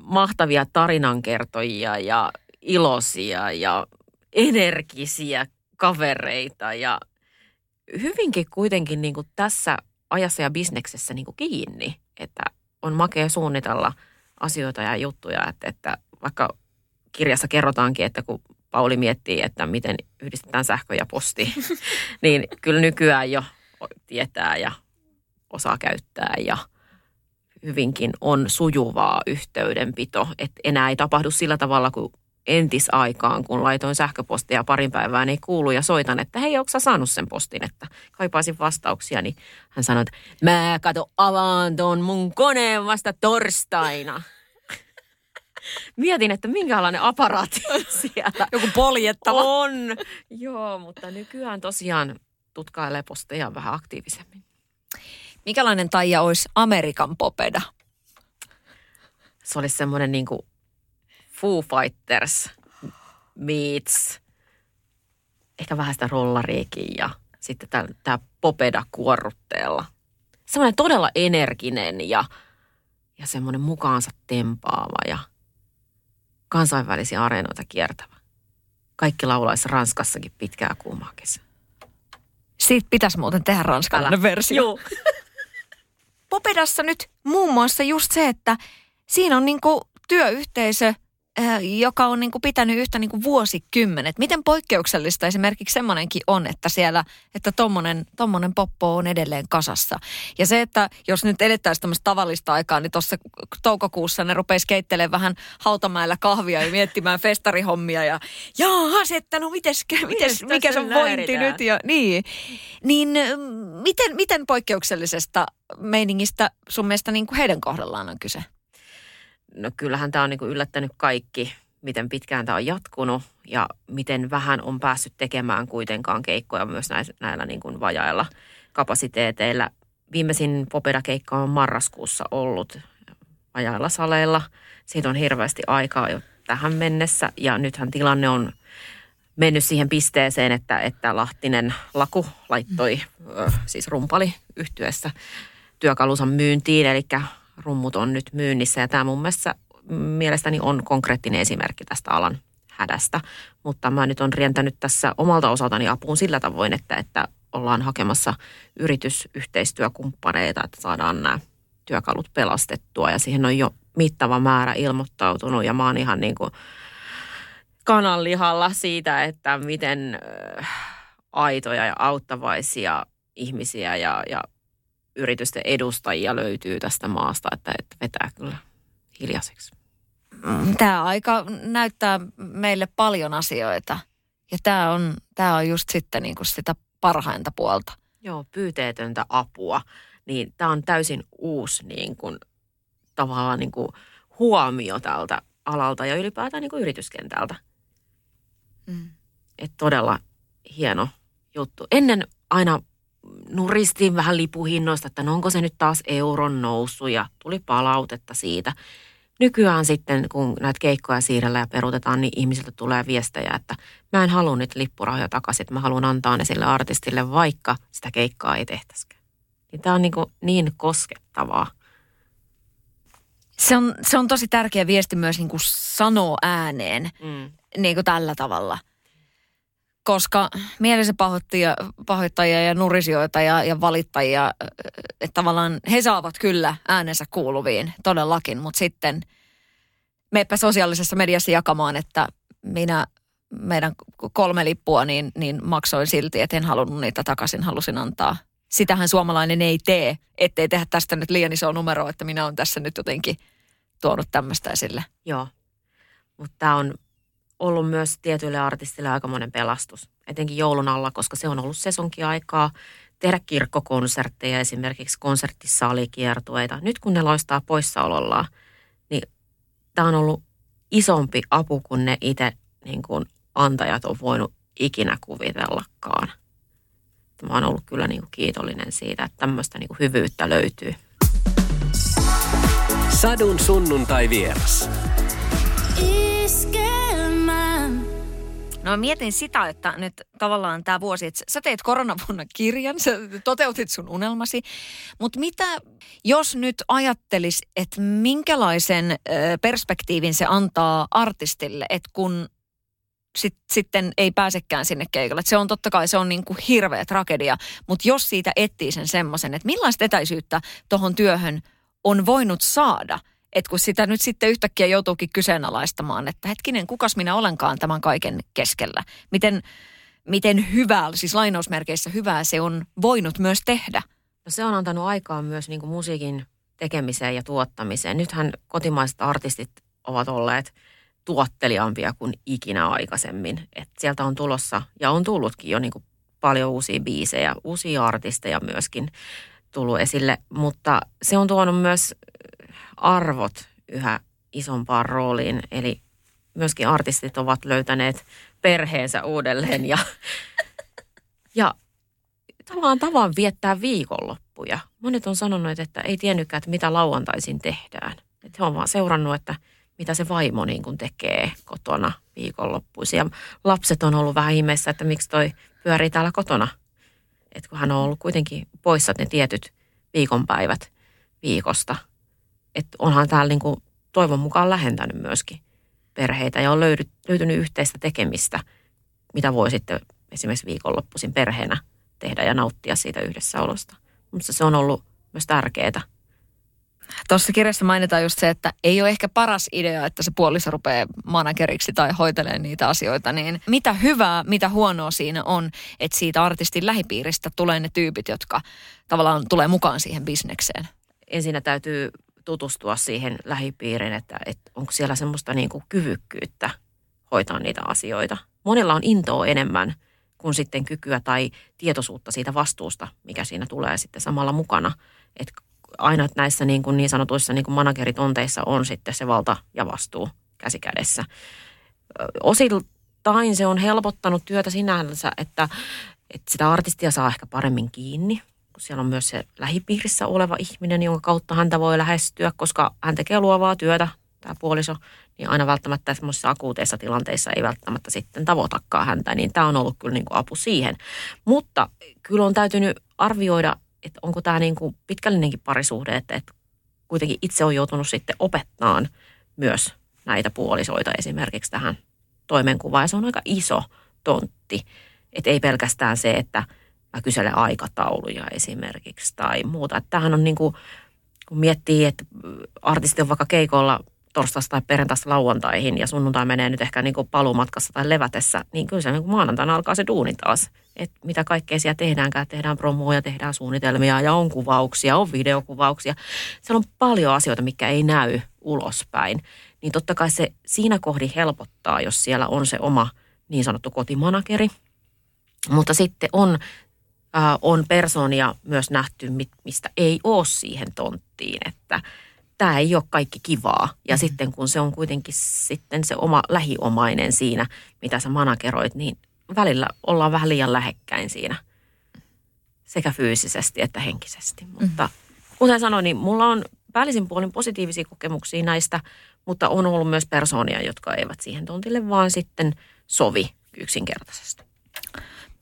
mahtavia tarinankertojia ja iloisia ja energisiä kavereita ja hyvinkin kuitenkin niin kuin tässä ajassa ja bisneksessä niin kuin kiinni, että on makea suunnitella asioita ja juttuja, että, että vaikka kirjassa kerrotaankin, että kun Pauli miettii, että miten yhdistetään sähkö ja posti, (laughs) niin kyllä nykyään jo tietää ja osaa käyttää ja hyvinkin on sujuvaa yhteydenpito. Että enää ei tapahdu sillä tavalla kuin entisaikaan, kun laitoin sähköpostia parin päivään ei kuulu ja soitan, että hei, onko saanut sen postin, että kaipaisin vastauksia, niin hän sanoi, että mä kato avaan ton mun koneen vasta torstaina. Mietin, että minkälainen aparaatti (laughs) siellä Joku poljettava. On. Joo, mutta nykyään tosiaan tutkailee posteja vähän aktiivisemmin. Mikälainen taija olisi Amerikan popeda? Se olisi semmoinen niin kuin Foo Fighters meets ehkä vähän sitä rollariikin ja sitten tämä popeda kuorrutteella. Semmoinen todella energinen ja, ja semmoinen mukaansa tempaava ja kansainvälisiä areenoita kiertävä. Kaikki laulaisi Ranskassakin pitkää kuumaa kesää. Siitä pitäisi muuten tehdä ranskalainen versio. Joo. Popedassa nyt muun muassa just se, että siinä on niinku työyhteisö joka on niin kuin pitänyt yhtä niin kuin vuosikymmenet. Miten poikkeuksellista esimerkiksi semmoinenkin on, että siellä, että tommonen, tommonen poppo on edelleen kasassa. Ja se, että jos nyt elettäisiin tämmöistä tavallista aikaa, niin tuossa toukokuussa ne rupeisi keittelemään vähän hautamäellä kahvia ja miettimään (laughs) festarihommia ja jaahas, että no mites, mites mikä se on vointi nyt ja niin. Niin miten, miten poikkeuksellisesta meiningistä sun mielestä niin kuin heidän kohdallaan on kyse? No kyllähän tämä on niin yllättänyt kaikki, miten pitkään tämä on jatkunut ja miten vähän on päässyt tekemään kuitenkaan keikkoja myös näillä, näillä niin kuin vajailla kapasiteeteilla. Viimeisin Popeda-keikka on marraskuussa ollut vajailla saleilla. Siitä on hirveästi aikaa jo tähän mennessä ja nythän tilanne on mennyt siihen pisteeseen, että, että Lahtinen Laku laittoi, siis rumpali yhtyessä työkalunsa myyntiin, eli rummut on nyt myynnissä. Ja tämä mun mielestä mielestäni on konkreettinen esimerkki tästä alan hädästä. Mutta mä nyt on rientänyt tässä omalta osaltani apuun sillä tavoin, että, että ollaan hakemassa yritysyhteistyökumppaneita, että saadaan nämä työkalut pelastettua. Ja siihen on jo mittava määrä ilmoittautunut. Ja mä oon ihan niin kuin kananlihalla siitä, että miten aitoja ja auttavaisia ihmisiä ja, ja yritysten edustajia löytyy tästä maasta, että, että vetää kyllä hiljaiseksi. Tämä aika näyttää meille paljon asioita ja tämä on, tämä on just sitten niin kuin sitä parhainta puolta. Joo, pyyteetöntä apua. Niin tämä on täysin uusi niin kuin, tavallaan niin kuin huomio tältä alalta ja ylipäätään niin kuin yrityskentältä. Mm. Et todella hieno juttu. Ennen aina nuristiin vähän lipuhinnoista, että no onko se nyt taas euron noussut ja tuli palautetta siitä. Nykyään sitten, kun näitä keikkoja siirrellä ja peruutetaan, niin ihmisiltä tulee viestejä, että mä en halua niitä lippurahoja takaisin, että mä haluan antaa ne sille artistille, vaikka sitä keikkaa ei tehtäisikään. Niin tämä on niin, niin koskettavaa. Se on, se on tosi tärkeä viesti myös niin kuin sanoa ääneen mm. niin kuin tällä tavalla – koska mielensä pahoittajia, ja nurisioita ja, ja valittajia, että tavallaan he saavat kyllä äänensä kuuluviin todellakin, mutta sitten meepä sosiaalisessa mediassa jakamaan, että minä meidän kolme lippua niin, niin maksoin silti, että en halunnut niitä takaisin, halusin antaa. Sitähän suomalainen ei tee, ettei tehdä tästä nyt liian iso numero, että minä olen tässä nyt jotenkin tuonut tämmöistä esille. Joo, mutta tämä on ollut myös tietyille artistille aikamoinen pelastus, etenkin joulun alla, koska se on ollut sesonkiaikaa tehdä kirkkokonsertteja, esimerkiksi konserttisalikiertueita. Nyt kun ne loistaa poissaolollaan, niin tämä on ollut isompi apu kuin ne itse niin kuin antajat on voinut ikinä kuvitellakaan. Mä oon ollut kyllä niin kuin kiitollinen siitä, että tämmöistä niin kuin hyvyyttä löytyy. Sadun sunnuntai vieras. No mietin sitä, että nyt tavallaan tämä vuosi, että sä teet koronavuonna kirjan, sä toteutit sun unelmasi, mutta mitä jos nyt ajattelis, että minkälaisen perspektiivin se antaa artistille, että kun sit, sitten ei pääsekään sinne keikalle. Se on totta kai, se on niin kuin hirveä tragedia, mutta jos siitä etsii sen semmoisen, että millaista etäisyyttä tuohon työhön on voinut saada – että kun sitä nyt sitten yhtäkkiä joutuukin kyseenalaistamaan, että hetkinen, kukas minä olenkaan tämän kaiken keskellä. Miten, miten hyvää, siis lainausmerkeissä hyvää se on voinut myös tehdä. No se on antanut aikaa myös niin musiikin tekemiseen ja tuottamiseen. Nythän kotimaiset artistit ovat olleet tuotteliaampia kuin ikinä aikaisemmin. Et sieltä on tulossa ja on tullutkin jo niin paljon uusia biisejä, uusia artisteja myöskin tullut esille, mutta se on tuonut myös arvot yhä isompaan rooliin. Eli myöskin artistit ovat löytäneet perheensä uudelleen ja, (laughs) ja tavallaan tavan viettää viikonloppuja. Monet on sanonut, että ei tiennytkään, että mitä lauantaisin tehdään. Että he on vaan seurannut, että mitä se vaimo niin kuin tekee kotona viikonloppuisin. Ja lapset on ollut vähän ihmeessä, että miksi toi pyörii täällä kotona. Että kun hän on ollut kuitenkin poissa ne tietyt viikonpäivät viikosta – että onhan täällä niin kuin toivon mukaan lähentänyt myöskin perheitä ja on löydy, löytynyt yhteistä tekemistä, mitä voi sitten esimerkiksi viikonloppuisin perheenä tehdä ja nauttia siitä yhdessäolosta. Mutta se on ollut myös tärkeää. Tuossa kirjassa mainitaan just se, että ei ole ehkä paras idea, että se puoliso rupeaa manageriksi tai hoitelee niitä asioita. Niin mitä hyvää, mitä huonoa siinä on, että siitä artistin lähipiiristä tulee ne tyypit, jotka tavallaan tulee mukaan siihen bisnekseen? Ensinnä täytyy tutustua siihen lähipiiriin, että, että onko siellä semmoista niin kuin kyvykkyyttä hoitaa niitä asioita. Monella on intoa enemmän kuin sitten kykyä tai tietoisuutta siitä vastuusta, mikä siinä tulee sitten samalla mukana. Että aina näissä niin, kuin niin sanotuissa niin kuin manageritonteissa on sitten se valta ja vastuu käsikädessä. Osittain se on helpottanut työtä sinänsä, että, että sitä artistia saa ehkä paremmin kiinni siellä on myös se lähipiirissä oleva ihminen, jonka kautta häntä voi lähestyä, koska hän tekee luovaa työtä, tämä puoliso, niin aina välttämättä semmoisissa akuuteissa tilanteissa ei välttämättä sitten tavoitakaan häntä, niin tämä on ollut kyllä niin kuin apu siihen. Mutta kyllä on täytynyt arvioida, että onko tämä niin kuin pitkällinenkin parisuhde, että, että kuitenkin itse on joutunut sitten opettaan myös näitä puolisoita esimerkiksi tähän toimenkuvaan. Ja se on aika iso tontti. Että ei pelkästään se, että mä kyselen aikatauluja esimerkiksi tai muuta. Että tämähän on niin kuin, kun miettii, että artisti on vaikka keikolla torstaista tai perjantaista lauantaihin ja sunnuntai menee nyt ehkä niin kuin paluumatkassa tai levätessä, niin kyllä se niin kuin maanantaina alkaa se duuni taas. Että mitä kaikkea siellä tehdäänkään, tehdään promoja, tehdään suunnitelmia ja on kuvauksia, on videokuvauksia. Siellä on paljon asioita, mikä ei näy ulospäin. Niin totta kai se siinä kohdin helpottaa, jos siellä on se oma niin sanottu kotimanakeri. Mutta sitten on, äh, on persoonia myös nähty, mistä ei ole siihen tonttiin, että – tämä ei ole kaikki kivaa. Ja mm-hmm. sitten kun se on kuitenkin sitten se oma lähiomainen siinä, mitä sä manageroit, niin välillä ollaan vähän liian lähekkäin siinä sekä fyysisesti että henkisesti. Mm-hmm. Mutta kuten sanoin, niin mulla on päällisin puolin positiivisia kokemuksia näistä, mutta on ollut myös persoonia, jotka eivät siihen tontille vaan sitten sovi yksinkertaisesti.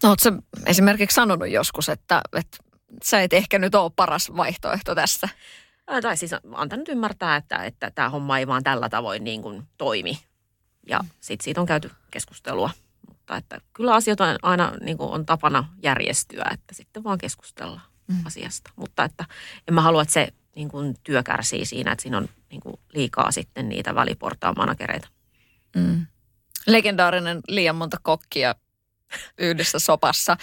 No ootko esimerkiksi sanonut joskus, että, että sä et ehkä nyt ole paras vaihtoehto tässä? tai siis antanut ymmärtää, että, että tämä homma ei vaan tällä tavoin niin kuin toimi. Ja mm. sitten siitä on käyty keskustelua. Mutta että kyllä asiat on aina niin kuin on tapana järjestyä, että sitten vaan keskustellaan mm. asiasta. Mutta että en mä halua, että se niin kuin työ kärsii siinä, että siinä on niin kuin liikaa sitten niitä väliportaan managereita. Mm. Legendaarinen liian monta kokkia yhdessä sopassa.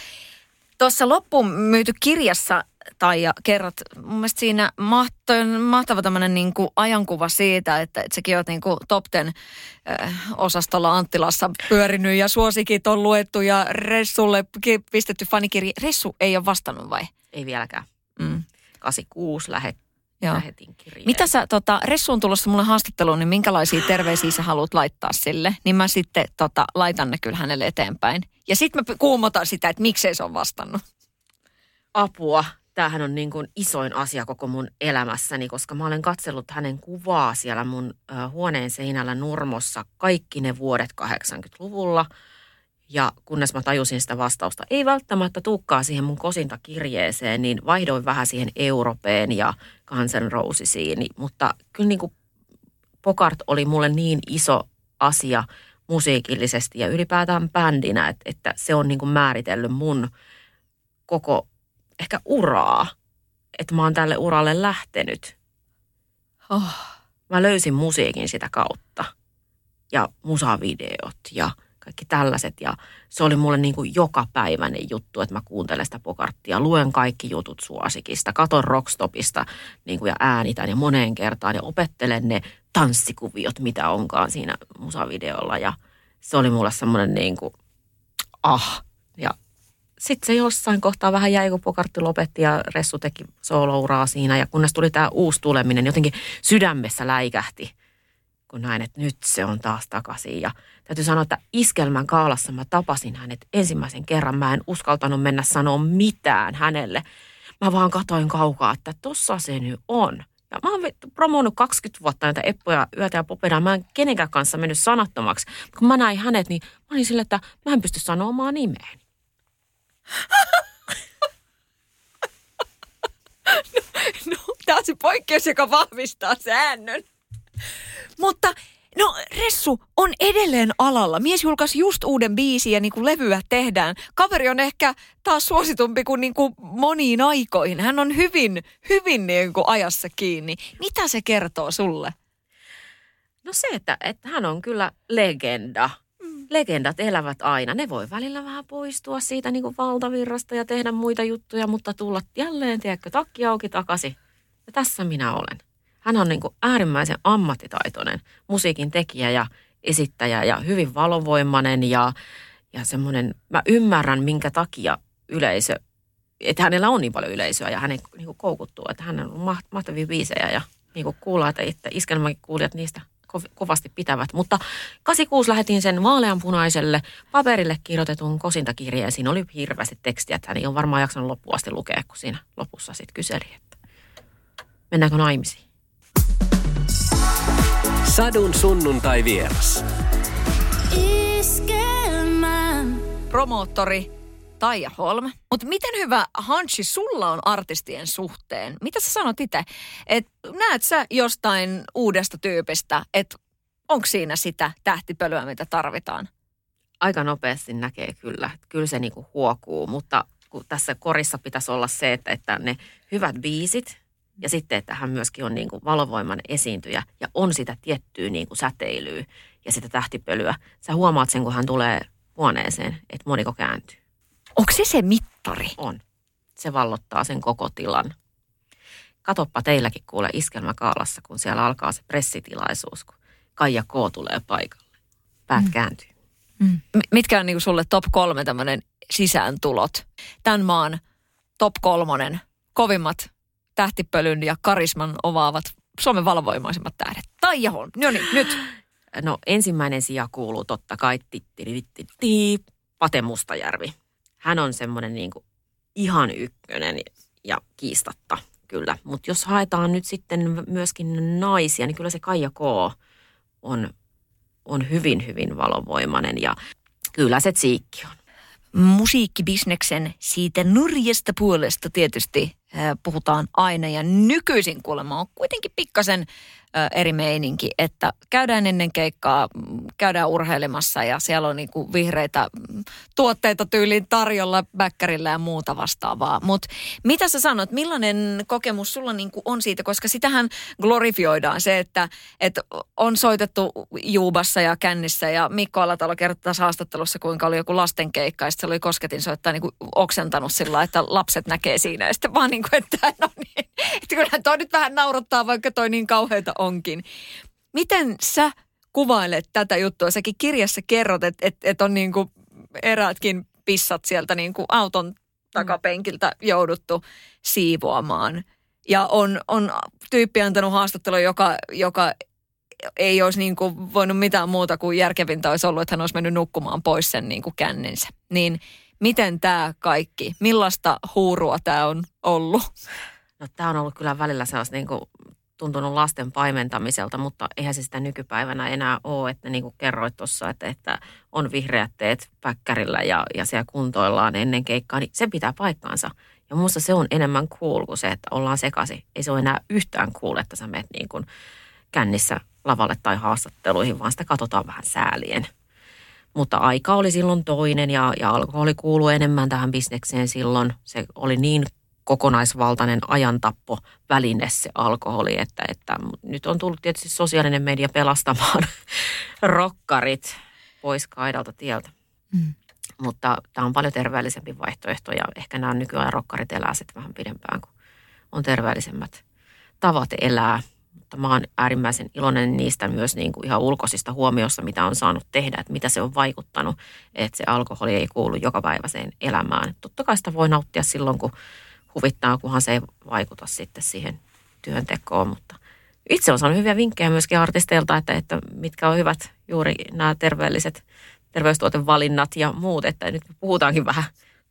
Tuossa loppuun myyty kirjassa tai kerrot, mun mielestä siinä mahtava, mahtava tämmöinen niin kuin ajankuva siitä, että, että sekin oot niin kuin top ten äh, osastolla Anttilassa pyörinyt ja suosikit on luettu ja Ressulle pistetty fanikirja. Ressu ei ole vastannut vai? Ei vieläkään. Mm. 86 lähet, Joo. lähetin kirjeen. Mitä sä, tota, Ressu on tulossa mulle haastatteluun, niin minkälaisia terveisiä sä haluat laittaa sille? Niin mä sitten tota, laitan ne kyllä hänelle eteenpäin. Ja sitten mä kuumotan sitä, että miksei se on vastannut. Apua tämähän on niin kuin isoin asia koko mun elämässäni, koska mä olen katsellut hänen kuvaa siellä mun huoneen seinällä Nurmossa kaikki ne vuodet 80-luvulla. Ja kunnes mä tajusin sitä vastausta, ei välttämättä tukkaa siihen mun kosintakirjeeseen, niin vaihdoin vähän siihen Europeen ja Kansen Rosesiin. Mutta kyllä niin kuin Pokart oli mulle niin iso asia musiikillisesti ja ylipäätään bändinä, että, että se on niin kuin määritellyt mun koko ehkä uraa, että mä oon tälle uralle lähtenyt. Oh. Mä löysin musiikin sitä kautta ja musavideot ja kaikki tällaiset. Ja se oli mulle niin kuin joka päiväinen juttu, että mä kuuntelen sitä pokarttia, luen kaikki jutut suosikista, katon rockstopista niin kuin ja äänitän ja moneen kertaan ja opettelen ne tanssikuviot, mitä onkaan siinä musavideolla. Ja se oli mulle semmoinen niin kuin, ah, ja sitten se jossain kohtaa vähän jäi, kun Pokartti lopetti ja Ressu teki soolouraa siinä. Ja kunnes tuli tämä uusi tuleminen, jotenkin sydämessä läikähti, kun näin, että nyt se on taas takaisin. Ja täytyy sanoa, että iskelmän kaalassa mä tapasin hänet ensimmäisen kerran. Mä en uskaltanut mennä sanoa mitään hänelle. Mä vaan katoin kaukaa, että tossa se nyt on. Ja mä oon promoonut 20 vuotta näitä Eppoja, Yötä ja Popedaa. Mä en kenenkään kanssa mennyt sanattomaksi. Kun mä näin hänet, niin mä olin sille, että mä en pysty sanomaan nimeäni (laughs) no, no, tämä on se poikkeus, joka vahvistaa säännön. Mutta No Ressu on edelleen alalla. Mies julkaisi just uuden biisin ja niin kuin levyä tehdään. Kaveri on ehkä taas suositumpi kuin, niin kuin moniin aikoihin. Hän on hyvin, hyvin niin kuin ajassa kiinni. Mitä se kertoo sulle? No se, että, että hän on kyllä legenda legendat elävät aina. Ne voi välillä vähän poistua siitä niin kuin valtavirrasta ja tehdä muita juttuja, mutta tulla jälleen, tiedätkö, takki auki takaisin. Ja tässä minä olen. Hän on niin kuin äärimmäisen ammattitaitoinen musiikin tekijä ja esittäjä ja hyvin valovoimainen ja, ja semmoinen, mä ymmärrän minkä takia yleisö, että hänellä on niin paljon yleisöä ja hänen niin kuin koukuttuu, että hän on mahtavia biisejä ja niin kuin kuullaan, että iskelmäkin kuulijat niistä kovasti pitävät. Mutta 86 lähetin sen vaaleanpunaiselle paperille kirjoitetun kosintakirjeen. Siinä oli hirveästi tekstiä, että hän ei ole varmaan jaksanut loppuun asti lukea, kun siinä lopussa sitten kyseli, että mennäänkö naimisiin. Sadun sunnuntai vieras. Promoottori Taija Holm. Mutta miten hyvä Hanchi sulla on artistien suhteen? Mitä sä sanot itse? Et näet sä jostain uudesta tyypistä, että onko siinä sitä tähtipölyä, mitä tarvitaan? Aika nopeasti näkee kyllä. Kyllä se niinku huokuu, mutta kun tässä korissa pitäisi olla se, että, että ne hyvät biisit ja sitten, että hän myöskin on niinku valovoiman esiintyjä ja on sitä tiettyä niinku säteilyä ja sitä tähtipölyä. Sä huomaat sen, kun hän tulee huoneeseen, että moniko kääntyy. Onko se se mittari? On. Se vallottaa sen koko tilan. Katoppa teilläkin kuule iskelmäkaalassa, kun siellä alkaa se pressitilaisuus, kun Kaija K. tulee paikalle. Päät mm. kääntyy. Mm. Mitkä on niinku sulle top kolme tämmöinen sisääntulot? Tämän maan top kolmonen, kovimmat tähtipölyn ja karisman ovaavat Suomen valvoimaisimmat tähdet. Taija Holm. No niin, nyt. No ensimmäinen sija kuuluu totta kai Pate Mustajärvi. Hän on semmoinen niin kuin ihan ykkönen ja kiistatta kyllä. Mutta jos haetaan nyt sitten myöskin naisia, niin kyllä se Kaija K. on, on hyvin, hyvin valovoimainen ja kyllä se Tsiikki on. Musiikkibisneksen siitä nurjesta puolesta tietysti puhutaan aina ja nykyisin kuulemma on kuitenkin pikkasen eri meininki, että käydään ennen keikkaa, käydään urheilemassa ja siellä on niin kuin vihreitä tuotteita tyyliin tarjolla bäkkärillä ja muuta vastaavaa. Mutta mitä sä sanot, millainen kokemus sulla niin kuin on siitä, koska sitähän glorifioidaan se, että, että on soitettu Juubassa ja Kännissä ja Mikko Alatalo kertoi tässä haastattelussa, kuinka oli joku lastenkeikka ja se oli kosketin soittaa niin kuin oksentanut sillä että lapset näkee siinä ja sitten vaan niin kuin, että no niin, että kyllähän toi nyt vähän naurattaa, vaikka toi niin kauheita onkin. Miten sä kuvailet tätä juttua? Säkin kirjassa kerrot, että et, et on niin kuin eräätkin pissat sieltä niin kuin auton takapenkiltä jouduttu siivoamaan. Ja on, on tyyppi antanut haastattelu, joka, joka ei olisi niin kuin voinut mitään muuta kuin järkevintä olisi ollut, että hän olisi mennyt nukkumaan pois sen niin kuin känninsä. Niin miten tämä kaikki, millaista huurua tämä on ollut? No tämä on ollut kyllä välillä sellaista niin kuin tuntunut lasten paimentamiselta, mutta eihän se sitä nykypäivänä enää ole, että niin kuin kerroit tuossa, että, että on vihreät teet päkkärillä ja, ja siellä kuntoillaan ennen keikkaa, niin se pitää paikkaansa. Ja minusta se on enemmän cool kuin se, että ollaan sekaisin. Ei se ole enää yhtään cool, että sä menet niin kuin kännissä lavalle tai haastatteluihin, vaan sitä katsotaan vähän säälien. Mutta aika oli silloin toinen ja, ja alkoholi kuului enemmän tähän bisnekseen silloin. Se oli niin kokonaisvaltainen ajantappo väline se alkoholi, että, että nyt on tullut tietysti sosiaalinen media pelastamaan (laughs) rokkarit pois kaidalta tieltä. Mm. Mutta tämä on paljon terveellisempi vaihtoehto ja ehkä nämä nykyään rokkarit elää sitten vähän pidempään, kun on terveellisemmät tavat elää. Mutta mä oon äärimmäisen iloinen niistä myös niin kuin ihan ulkoisista huomioista, mitä on saanut tehdä, että mitä se on vaikuttanut, että se alkoholi ei kuulu jokapäiväiseen elämään. Totta kai sitä voi nauttia silloin, kun huvittaa, kunhan se ei vaikuta sitten siihen työntekoon. Mutta itse olen saanut hyviä vinkkejä myöskin artisteilta, että, että mitkä on hyvät juuri nämä terveelliset terveystuotevalinnat ja muut. Että nyt puhutaankin vähän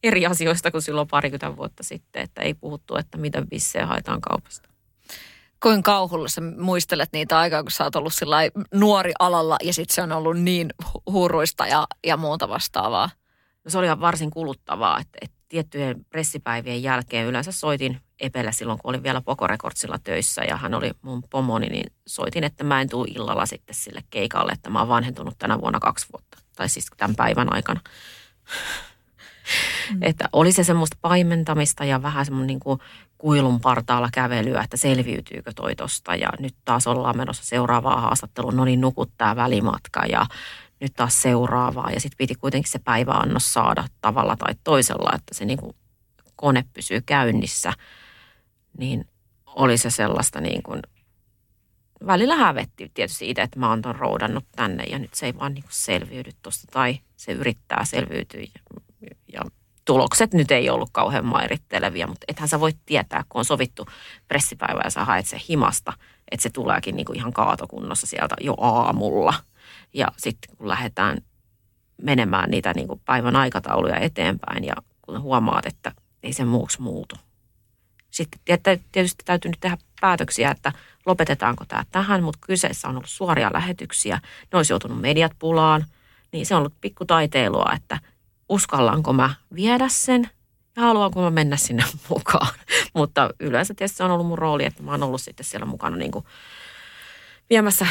eri asioista kuin silloin parikymmentä vuotta sitten, että ei puhuttu, että mitä bissejä haetaan kaupasta. Kuinka kauhulla sä muistelet niitä aikaa, kun sä oot ollut nuori alalla ja sitten se on ollut niin huuruista ja, ja muuta vastaavaa? No se oli varsin kuluttavaa, että, että tiettyjen pressipäivien jälkeen yleensä soitin Epelle silloin, kun olin vielä Pokorekordsilla töissä ja hän oli mun pomoni, niin soitin, että mä en tule illalla sitten sille keikalle, että mä oon vanhentunut tänä vuonna kaksi vuotta. Tai siis tämän päivän aikana. Mm. Että oli se semmoista paimentamista ja vähän semmoinen niin kuin kuilun partaalla kävelyä, että selviytyykö toi tosta. Ja nyt taas ollaan menossa seuraavaan haastatteluun, no niin nukuttaa välimatka ja nyt taas seuraavaa. Ja sitten piti kuitenkin se päiväannos saada tavalla tai toisella, että se niin kuin kone pysyy käynnissä. Niin oli se sellaista niin kuin, välillä hävetti tietysti itse, että mä oon ton roudannut tänne ja nyt se ei vaan niin kuin selviydy tuosta tai se yrittää selviytyä ja, ja tulokset nyt ei ollut kauhean mairittelevia, mutta ethän sä voit tietää, kun on sovittu pressipäivä ja sä haet se himasta, että se tuleekin niin kuin ihan kaatokunnossa sieltä jo aamulla – ja sitten kun lähdetään menemään niitä niin kuin päivän aikatauluja eteenpäin ja kun huomaat, että ei se muuksi muutu. Sitten tietysti täytyy nyt tehdä päätöksiä, että lopetetaanko tämä tähän, mutta kyseessä on ollut suoria lähetyksiä. Ne olisi joutunut mediat pulaan, niin se on ollut pikkutaiteilua, että uskallanko mä viedä sen ja haluanko mä mennä sinne (laughs) mukaan. Mutta yleensä tietysti se on ollut mun rooli, että mä oon ollut sitten siellä mukana niin kuin viemässä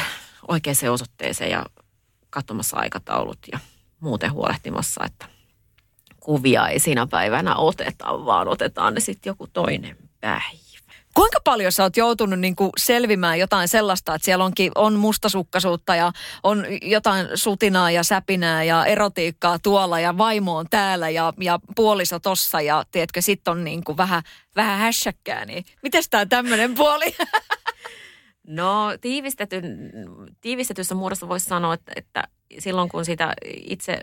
oikeaan osoitteeseen ja katsomassa aikataulut ja muuten huolehtimassa, että kuvia ei siinä päivänä oteta, vaan otetaan ne sitten joku toinen päivä. Kuinka paljon sä oot joutunut niin kuin selvimään jotain sellaista, että siellä onkin, on mustasukkaisuutta ja on jotain sutinaa ja säpinää ja erotiikkaa tuolla ja vaimo on täällä ja, ja puoliso tossa ja tiedätkö, sit on niin kuin vähän, vähän hässäkkää, niin miten tämä tämmöinen puoli? (laughs) No tiivistetyn, tiivistetyssä muodossa voisi sanoa, että, että silloin kun sitä itse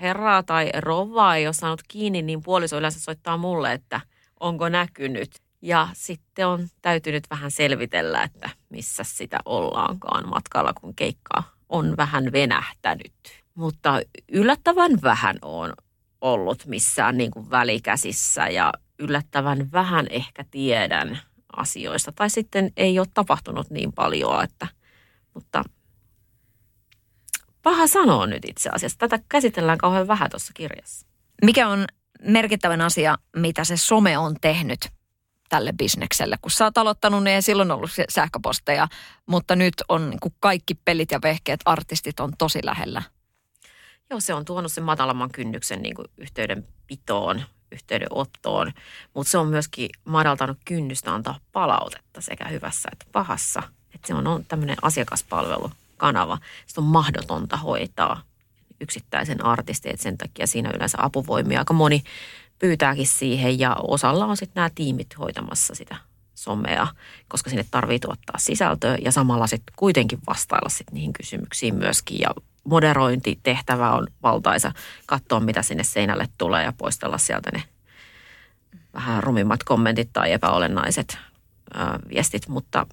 herraa tai rovaa ei ole saanut kiinni, niin puoliso yleensä soittaa mulle, että onko näkynyt. Ja sitten on täytynyt vähän selvitellä, että missä sitä ollaankaan matkalla, kun keikka on vähän venähtänyt. Mutta yllättävän vähän on ollut missään niin kuin välikäsissä ja yllättävän vähän ehkä tiedän asioista. Tai sitten ei ole tapahtunut niin paljon, että, mutta paha sanoa nyt itse asiassa. Tätä käsitellään kauhean vähän tuossa kirjassa. Mikä on merkittävän asia, mitä se some on tehnyt tälle bisnekselle? Kun sä oot aloittanut, niin ei silloin ollut sähköposteja, mutta nyt on niin kaikki pelit ja vehkeet, artistit on tosi lähellä. Joo, se on tuonut sen matalamman kynnyksen niin kuin yhteydenpitoon, yhteydenottoon, mutta se on myöskin madaltanut kynnystä antaa palautetta sekä hyvässä että pahassa. Että se on, on tämmöinen asiakaspalvelukanava. Sitä on mahdotonta hoitaa yksittäisen artistin, sen takia siinä yleensä apuvoimia aika moni pyytääkin siihen ja osalla on sitten nämä tiimit hoitamassa sitä somea, koska sinne tarvii tuottaa sisältöä ja samalla sitten kuitenkin vastailla sitten niihin kysymyksiin myöskin ja moderointitehtävä on valtaisa katsoa, mitä sinne seinälle tulee ja poistella sieltä ne vähän rumimmat kommentit tai epäolennaiset ää, viestit, mutta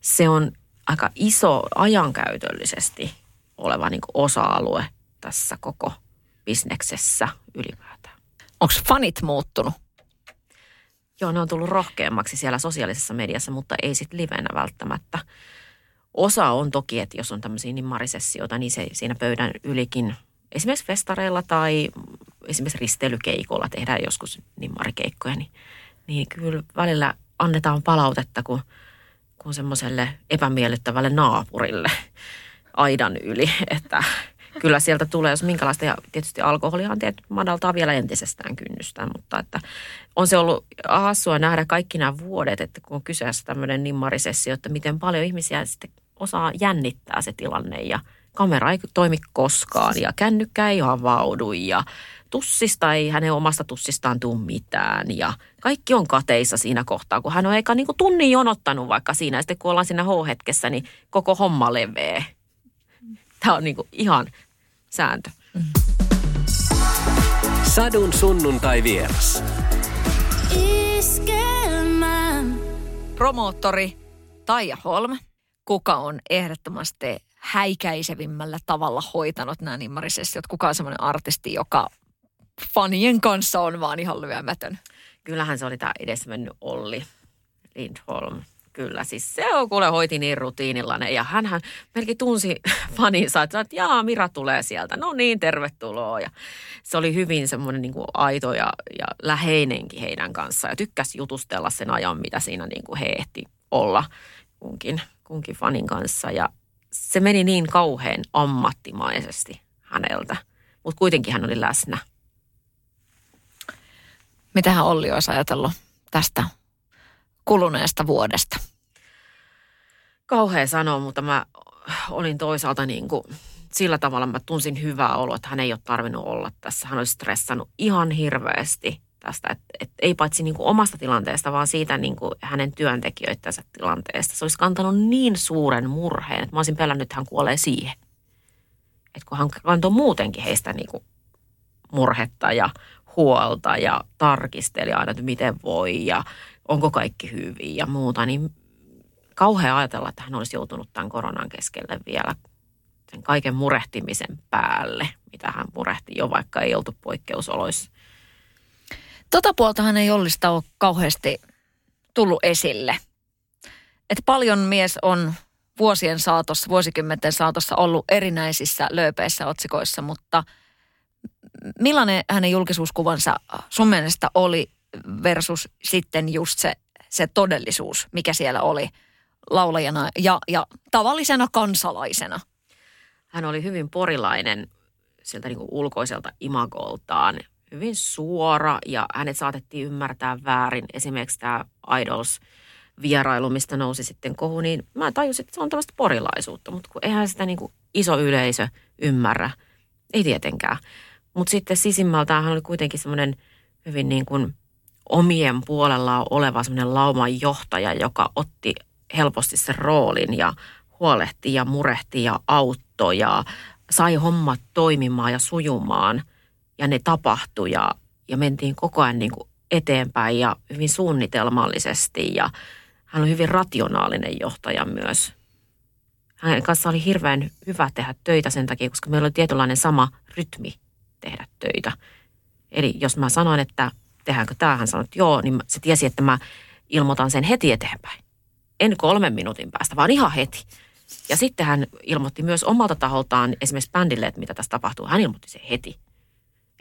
se on aika iso ajankäytöllisesti oleva niin osa-alue tässä koko bisneksessä ylipäätään. Onko fanit muuttunut? Joo, ne on tullut rohkeammaksi siellä sosiaalisessa mediassa, mutta ei sitten livenä välttämättä. Osa on toki, että jos on tämmöisiä nimmarisessioita, niin se siinä pöydän ylikin, esimerkiksi festareilla tai esimerkiksi risteilykeikolla tehdään joskus nimmarikeikkoja, niin, niin kyllä välillä annetaan palautetta, kun, kun semmoiselle epämiellyttävälle naapurille aidan yli, (laughs) että kyllä sieltä tulee, jos minkälaista, ja tietysti alkoholihan tietysti madaltaa vielä entisestään kynnystä, mutta että on se ollut hassua nähdä kaikki nämä vuodet, että kun on kyseessä tämmöinen nimmarisessio, että miten paljon ihmisiä sitten osaa jännittää se tilanne ja kamera ei toimi koskaan ja kännykkä ei avaudu ja tussista ei hänen omasta tussistaan tule mitään ja kaikki on kateissa siinä kohtaa, kun hän on eikä niin kuin tunnin jonottanut vaikka siinä ja sitten kun ollaan siinä H-hetkessä, niin koko homma levee. Tämä on niin kuin ihan sääntö. Sadun sunnuntai vieras. Promoottori Taija Holm kuka on ehdottomasti häikäisevimmällä tavalla hoitanut nämä nimmarisessiot? Kuka on semmoinen artisti, joka fanien kanssa on vaan ihan lyömätön? Kyllähän se oli tämä edesmennyt Olli Lindholm. Kyllä, siis se on kuule hoiti niin rutiinillainen ja hän melkein tunsi (laughs) faninsa, että, että jaa, Mira tulee sieltä, no niin, tervetuloa. Ja se oli hyvin semmoinen niin kuin aito ja, ja läheinenkin heidän kanssaan ja tykkäsi jutustella sen ajan, mitä siinä niin kuin he ehti olla kunkin kunkin fanin kanssa ja se meni niin kauhean ammattimaisesti häneltä, mutta kuitenkin hän oli läsnä. Mitähän Olli olisi ajatellut tästä kuluneesta vuodesta? Kauhea sanoa, mutta mä olin toisaalta niin kuin, sillä tavalla mä tunsin hyvää oloa, että hän ei ole tarvinnut olla tässä. Hän olisi stressannut ihan hirveästi tästä, että, että ei paitsi niin kuin omasta tilanteesta, vaan siitä niin kuin hänen työntekijöittänsä tilanteesta. Se olisi kantanut niin suuren murheen, että mä olisin pelännyt, että hän kuolee siihen. Että kun hän kantoi muutenkin heistä niin kuin murhetta ja huolta ja tarkisteli aina, että miten voi ja onko kaikki hyvin ja muuta, niin kauhea ajatella, että hän olisi joutunut tämän koronan keskelle vielä sen kaiken murehtimisen päälle, mitä hän murehti jo, vaikka ei oltu poikkeusoloissa. Tota puoltahan ei Ollista ole kauheasti tullut esille. Et paljon mies on vuosien saatossa, vuosikymmenten saatossa ollut erinäisissä lööpeissä otsikoissa, mutta millainen hänen julkisuuskuvansa sun mielestä oli versus sitten just se, se todellisuus, mikä siellä oli laulajana ja, ja tavallisena kansalaisena? Hän oli hyvin porilainen sieltä niin kuin ulkoiselta imagoltaan. Hyvin suora ja hänet saatettiin ymmärtää väärin. Esimerkiksi tämä Idols vierailu, mistä nousi sitten kohu, niin mä tajusin, että se on tällaista porilaisuutta, mutta kun eihän sitä niin kuin iso yleisö ymmärrä. Ei tietenkään. Mutta sitten sisimmältään hän oli kuitenkin semmoinen hyvin niin kuin omien puolella oleva semmoinen lauman johtaja, joka otti helposti sen roolin ja huolehti ja murehti ja auttoi ja sai hommat toimimaan ja sujumaan. Ja ne tapahtui ja, ja mentiin koko ajan niin kuin eteenpäin ja hyvin suunnitelmallisesti ja hän oli hyvin rationaalinen johtaja myös. Hänen kanssa oli hirveän hyvä tehdä töitä sen takia, koska meillä oli tietynlainen sama rytmi tehdä töitä. Eli jos mä sanoin, että tehdäänkö tämä, hän sanoi, että joo, niin se tiesi, että mä ilmoitan sen heti eteenpäin. En kolmen minuutin päästä, vaan ihan heti. Ja sitten hän ilmoitti myös omalta taholtaan esimerkiksi bändille, että mitä tässä tapahtuu. Hän ilmoitti sen heti.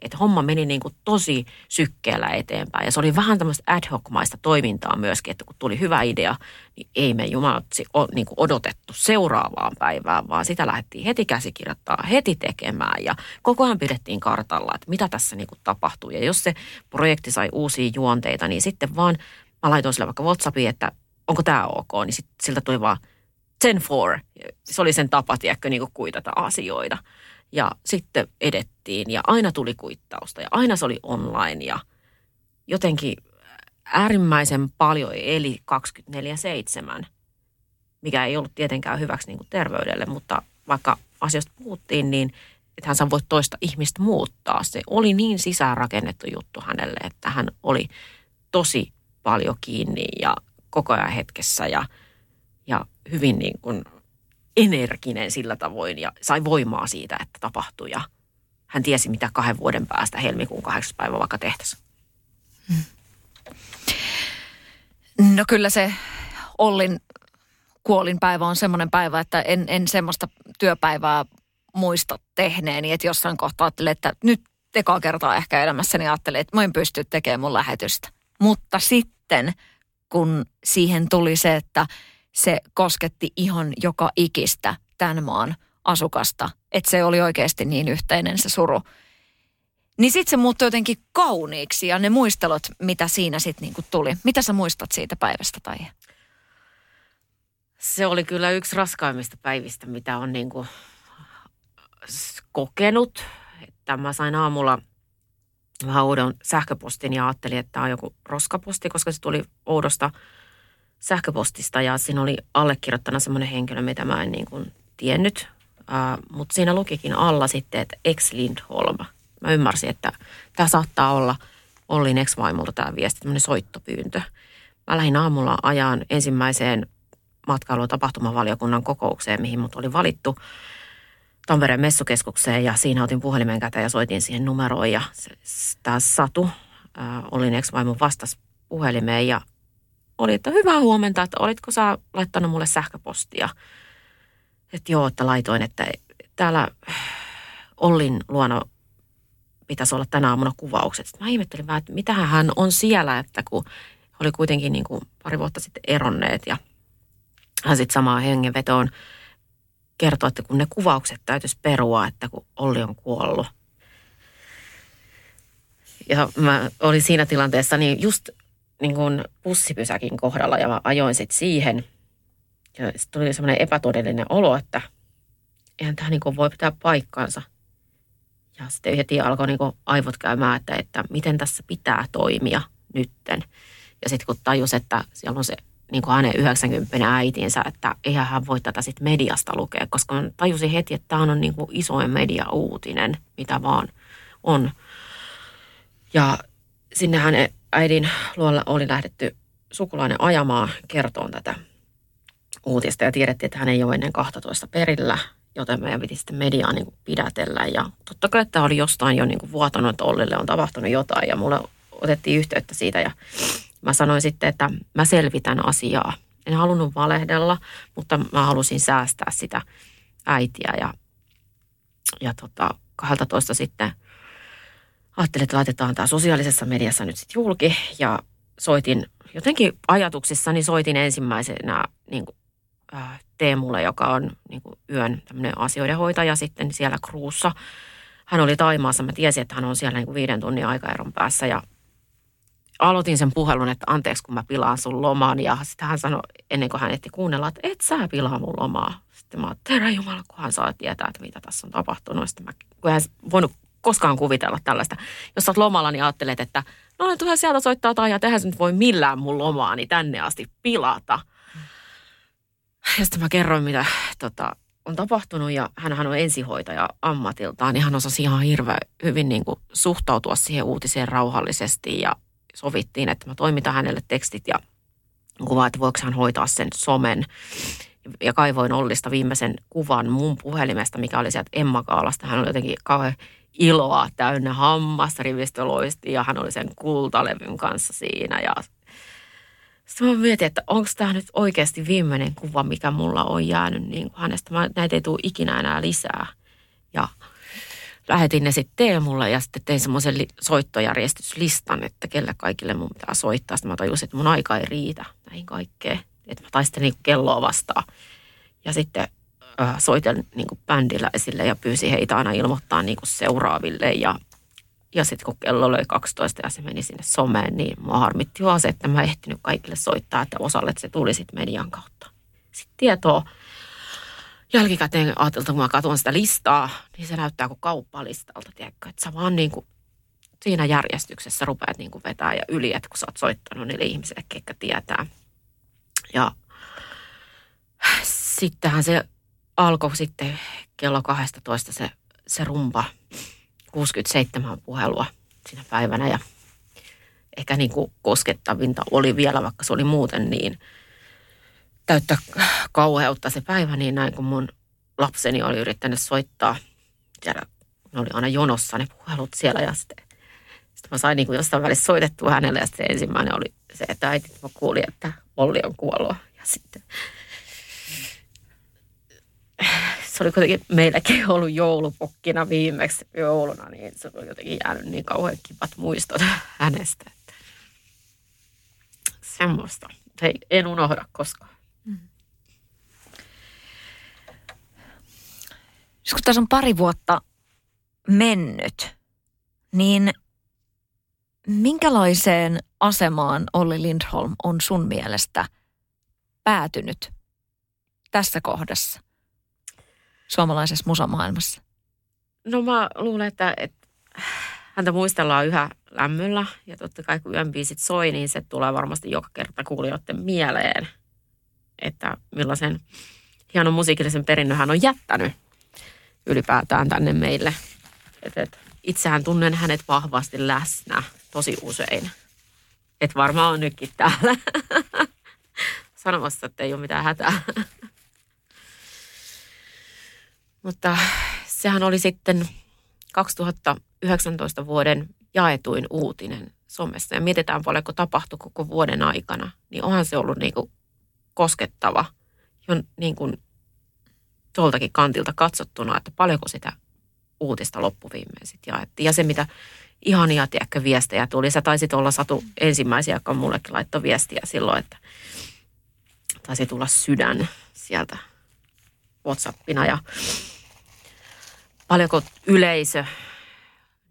Että homma meni niin kuin tosi sykkeellä eteenpäin. Ja se oli vähän tämmöistä ad hoc-maista toimintaa myöskin, että kun tuli hyvä idea, niin ei me jumalatsi niin kuin odotettu seuraavaan päivään, vaan sitä lähdettiin heti käsikirjoittaa, heti tekemään. Ja koko ajan pidettiin kartalla, että mitä tässä niin kuin tapahtuu. Ja jos se projekti sai uusia juonteita, niin sitten vaan mä laitoin sille vaikka WhatsAppiin, että onko tämä ok, niin sit, siltä tuli vaan – 10-4. Se oli sen tapa, tiedätkö, niin kuitata asioita. Ja sitten edettiin ja aina tuli kuittausta ja aina se oli online ja jotenkin äärimmäisen paljon eli 24-7, mikä ei ollut tietenkään hyväksi niin kuin terveydelle, mutta vaikka asiasta puhuttiin, niin että hän voi toista ihmistä muuttaa. Se oli niin sisäänrakennettu juttu hänelle, että hän oli tosi paljon kiinni ja koko ajan hetkessä ja, ja hyvin niin kuin energinen sillä tavoin ja sai voimaa siitä, että tapahtui ja hän tiesi, mitä kahden vuoden päästä helmikuun kahdeksas päivä vaikka tehtäisiin. No kyllä se Ollin kuolinpäivä on semmoinen päivä, että en, en semmoista työpäivää muista tehneeni, että jossain kohtaa ajattelin, että nyt tekaa kertaa ehkä elämässäni ajattelin, että mä en pysty tekemään mun lähetystä. Mutta sitten, kun siihen tuli se, että se kosketti ihan joka ikistä tämän maan asukasta, että se oli oikeasti niin yhteinen se suru. Niin sitten se muuttui jotenkin kauniiksi ja ne muistelot, mitä siinä sitten niinku tuli. Mitä sä muistat siitä päivästä tai? Se oli kyllä yksi raskaimmista päivistä, mitä on niinku kokenut. Että mä sain aamulla vähän oudon sähköpostin ja ajattelin, että tämä on joku roskaposti, koska se tuli oudosta sähköpostista ja siinä oli allekirjoittana semmoinen henkilö, mitä mä en niin kuin tiennyt. Uh, mutta siinä lukikin alla sitten, että ex Lindholm. Mä ymmärsin, että tämä saattaa olla Ollin ex-vaimolta tämä viesti, tämmöinen soittopyyntö. Mä lähdin aamulla ajan ensimmäiseen matkailu- ja tapahtumavaliokunnan kokoukseen, mihin mut oli valittu Tampereen messukeskukseen ja siinä otin puhelimen käteen ja soitin siihen numeroon ja tämä Satu, äh, Ollin ex-vaimon vastas puhelimeen ja oli, että hyvää huomenta, että olitko sä laittanut mulle sähköpostia? Että joo, että laitoin, että täällä Ollin luona pitäisi olla tänä aamuna kuvaukset. Sitten mä ihmettelin vähän, että mitähän hän on siellä, että kun oli kuitenkin niin kuin pari vuotta sitten eronneet ja hän sitten samaan hengenvetoon kertoi, että kun ne kuvaukset täytyisi perua, että kun Olli on kuollut. Ja mä olin siinä tilanteessa niin just niin kuin bussipysäkin kohdalla ja mä ajoin sitten siihen. Ja sitten tuli semmoinen epätodellinen olo, että eihän tämä niin kuin voi pitää paikkansa. Ja sitten heti alkoi niin kuin aivot käymään, että, että miten tässä pitää toimia nytten. Ja sitten kun tajus, että siellä on se niin kuin hänen 90 äitinsä, että eihän hän voi tätä sitten mediasta lukea, koska mä tajusin heti, että tämä on niin kuin isoin media-uutinen, mitä vaan on. Ja sinne hänen äidin luolla oli lähdetty sukulainen ajamaan kertoon tätä uutista ja tiedettiin, että hän ei ole ennen 12 perillä, joten meidän piti sitten mediaa niin kuin pidätellä. Ja totta kai että oli jostain jo niin kuin vuotanut, että Ollille on tapahtunut jotain ja mulle otettiin yhteyttä siitä ja mä sanoin sitten, että mä selvitän asiaa. En halunnut valehdella, mutta mä halusin säästää sitä äitiä ja, ja tota, 12 sitten ajattelin, että laitetaan tämä sosiaalisessa mediassa nyt sitten julki ja soitin jotenkin ajatuksissani soitin ensimmäisenä niin kuin, äh, Teemulle, joka on niin kuin yön tämmöinen asioiden hoitaja sitten siellä kruussa. Hän oli Taimaassa, mä tiesin, että hän on siellä niin kuin viiden tunnin aikaeron päässä ja aloitin sen puhelun, että anteeksi kun mä pilaan sun loman. Ja sitten hän sanoi, ennen kuin hän ehti kuunnella, että et sä pilaa mun lomaa. Sitten mä ajattelin, herra Jumala, kun hän saa tietää, että mitä tässä on tapahtunut. Sitten mä, kun hän voinut koskaan kuvitella tällaista. Jos oot lomalla, niin ajattelet, että no tuohon sieltä soittaa tai ja tehdään se nyt voi millään mun lomaani tänne asti pilata. Ja sitten mä kerroin, mitä tota, on tapahtunut ja hän on ensihoitaja ammatiltaan, niin hän osasi ihan hirveän hyvin niin kuin suhtautua siihen uutiseen rauhallisesti ja sovittiin, että mä toimitan hänelle tekstit ja kuvaa, että voiko hän hoitaa sen somen. Ja kaivoin Ollista viimeisen kuvan mun puhelimesta, mikä oli sieltä Emma Kaalasta. Hän oli jotenkin kauhean iloa täynnä hammasrivistö loisti ja hän oli sen kultalevyn kanssa siinä. Ja sitten mä mietin, että onko tämä nyt oikeasti viimeinen kuva, mikä mulla on jäänyt niin kuin hänestä. Mä, näitä ei tule ikinä enää lisää. Ja lähetin ne sitten Teemulle ja sitten tein semmoisen li- soittojärjestyslistan, että kelle kaikille mun pitää soittaa. Sitten mä tajusin, että mun aika ei riitä näihin kaikkeen. Että mä taistelin niin kelloa vastaan. Ja sitten soitin niin kuin bändiläisille ja pyysin heitä aina ilmoittaa niin kuin seuraaville. Ja, ja sitten kun kello löi 12 ja se meni sinne someen, niin mua harmitti vaan se, että mä ehtinyt kaikille soittaa, että osalle se tuli sitten median kautta. Sitten tietoa jälkikäteen ajateltu, kun mä katson sitä listaa, niin se näyttää kuin kauppalistalta, tiedätkö? Että sä vaan niin kuin siinä järjestyksessä rupeat niin kuin vetää ja yli, että kun sä oot soittanut niille ihmisille, ketkä tietää. Ja sittenhän se alkoi sitten kello 12 se, se rumpa, 67 puhelua siinä päivänä ja ehkä niin kuin koskettavinta oli vielä, vaikka se oli muuten niin täyttä kauheutta se päivä, niin näin kun mun lapseni oli yrittänyt soittaa, siellä ne oli aina jonossa ne puhelut siellä ja sitten, sitten mä sain niin kuin jostain välissä soitettua hänelle ja sitten ensimmäinen oli se, että äiti, mä kuulin, että Olli on kuollut. Ja sitten se oli kuitenkin meilläkin (laughs) ollut joulupokkina viimeksi jouluna, niin se oli jotenkin jäänyt niin kauhean kipat muistot (laughs) hänestä. Että semmoista. Hei, en unohda koskaan. Mm. kun tässä on pari vuotta mennyt, niin minkälaiseen asemaan Olli Lindholm on sun mielestä päätynyt tässä kohdassa? Suomalaisessa musamaailmassa? No mä luulen, että, että häntä muistellaan yhä lämmöllä ja totta kai kun yön biisit soi, niin se tulee varmasti joka kerta kuulijoiden mieleen, että millaisen hienon musiikillisen perinnön hän on jättänyt ylipäätään tänne meille. Et, et, itsehän tunnen hänet vahvasti läsnä tosi usein. Et varmaan on nytkin täällä (laughs) sanomassa, että ei ole mitään hätää. (laughs) Mutta sehän oli sitten 2019 vuoden jaetuin uutinen somessa. Ja mietitään paljonko tapahtui koko vuoden aikana, niin onhan se ollut niin kuin koskettava jo niin kuin tuoltakin kantilta katsottuna, että paljonko sitä uutista loppuviimein sitten jaettiin. Ja se, mitä ihania, tiedätkö, viestejä tuli. Sä taisit olla Satu ensimmäisiä, joka mullekin laittoi viestiä silloin, että taisi tulla sydän sieltä Whatsappina. Ja paljonko yleisö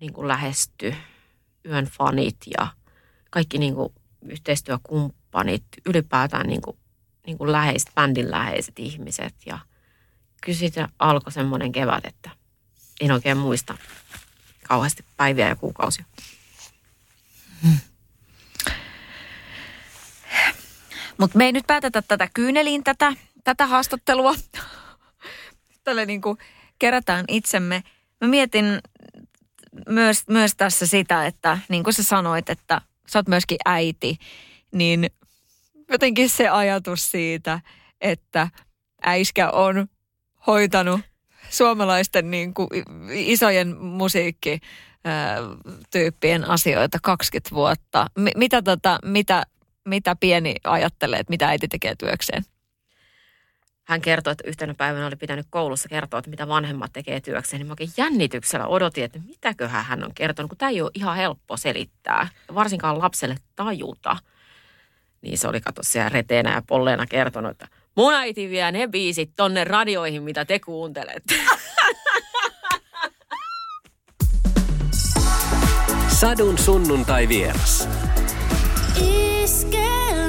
niin kuin lähesty, yön fanit ja kaikki niin kuin yhteistyökumppanit, ylipäätään niin kuin, niin kuin läheiset, bändin läheiset ihmiset. Ja kyllä siitä alkoi semmoinen kevät, että en oikein muista kauheasti päiviä ja kuukausia. Mutta me ei nyt päätetä tätä kyyneliin tätä, tätä haastattelua. Tälle niin kuin kerätään itsemme. Mä mietin myös, myös tässä sitä, että niin kuin sä sanoit, että sä oot myöskin äiti, niin jotenkin se ajatus siitä, että äiskä on hoitanut suomalaisten niin kuin isojen musiikkityyppien asioita 20 vuotta. M- mitä, tota, mitä, mitä pieni ajattelee, että mitä äiti tekee työkseen? Hän kertoi, että yhtenä päivänä oli pitänyt koulussa kertoa, että mitä vanhemmat tekee työkseen. Niin mä oikein jännityksellä odotin, että mitäköhän hän on kertonut, kun tämä ei ole ihan helppo selittää. Varsinkaan lapselle tajuta. Niin se oli kato siellä reteenä ja polleena kertonut, että mun äiti vie ne biisit tonne radioihin, mitä te kuuntelette. Sadun sunnuntai vieras. Iske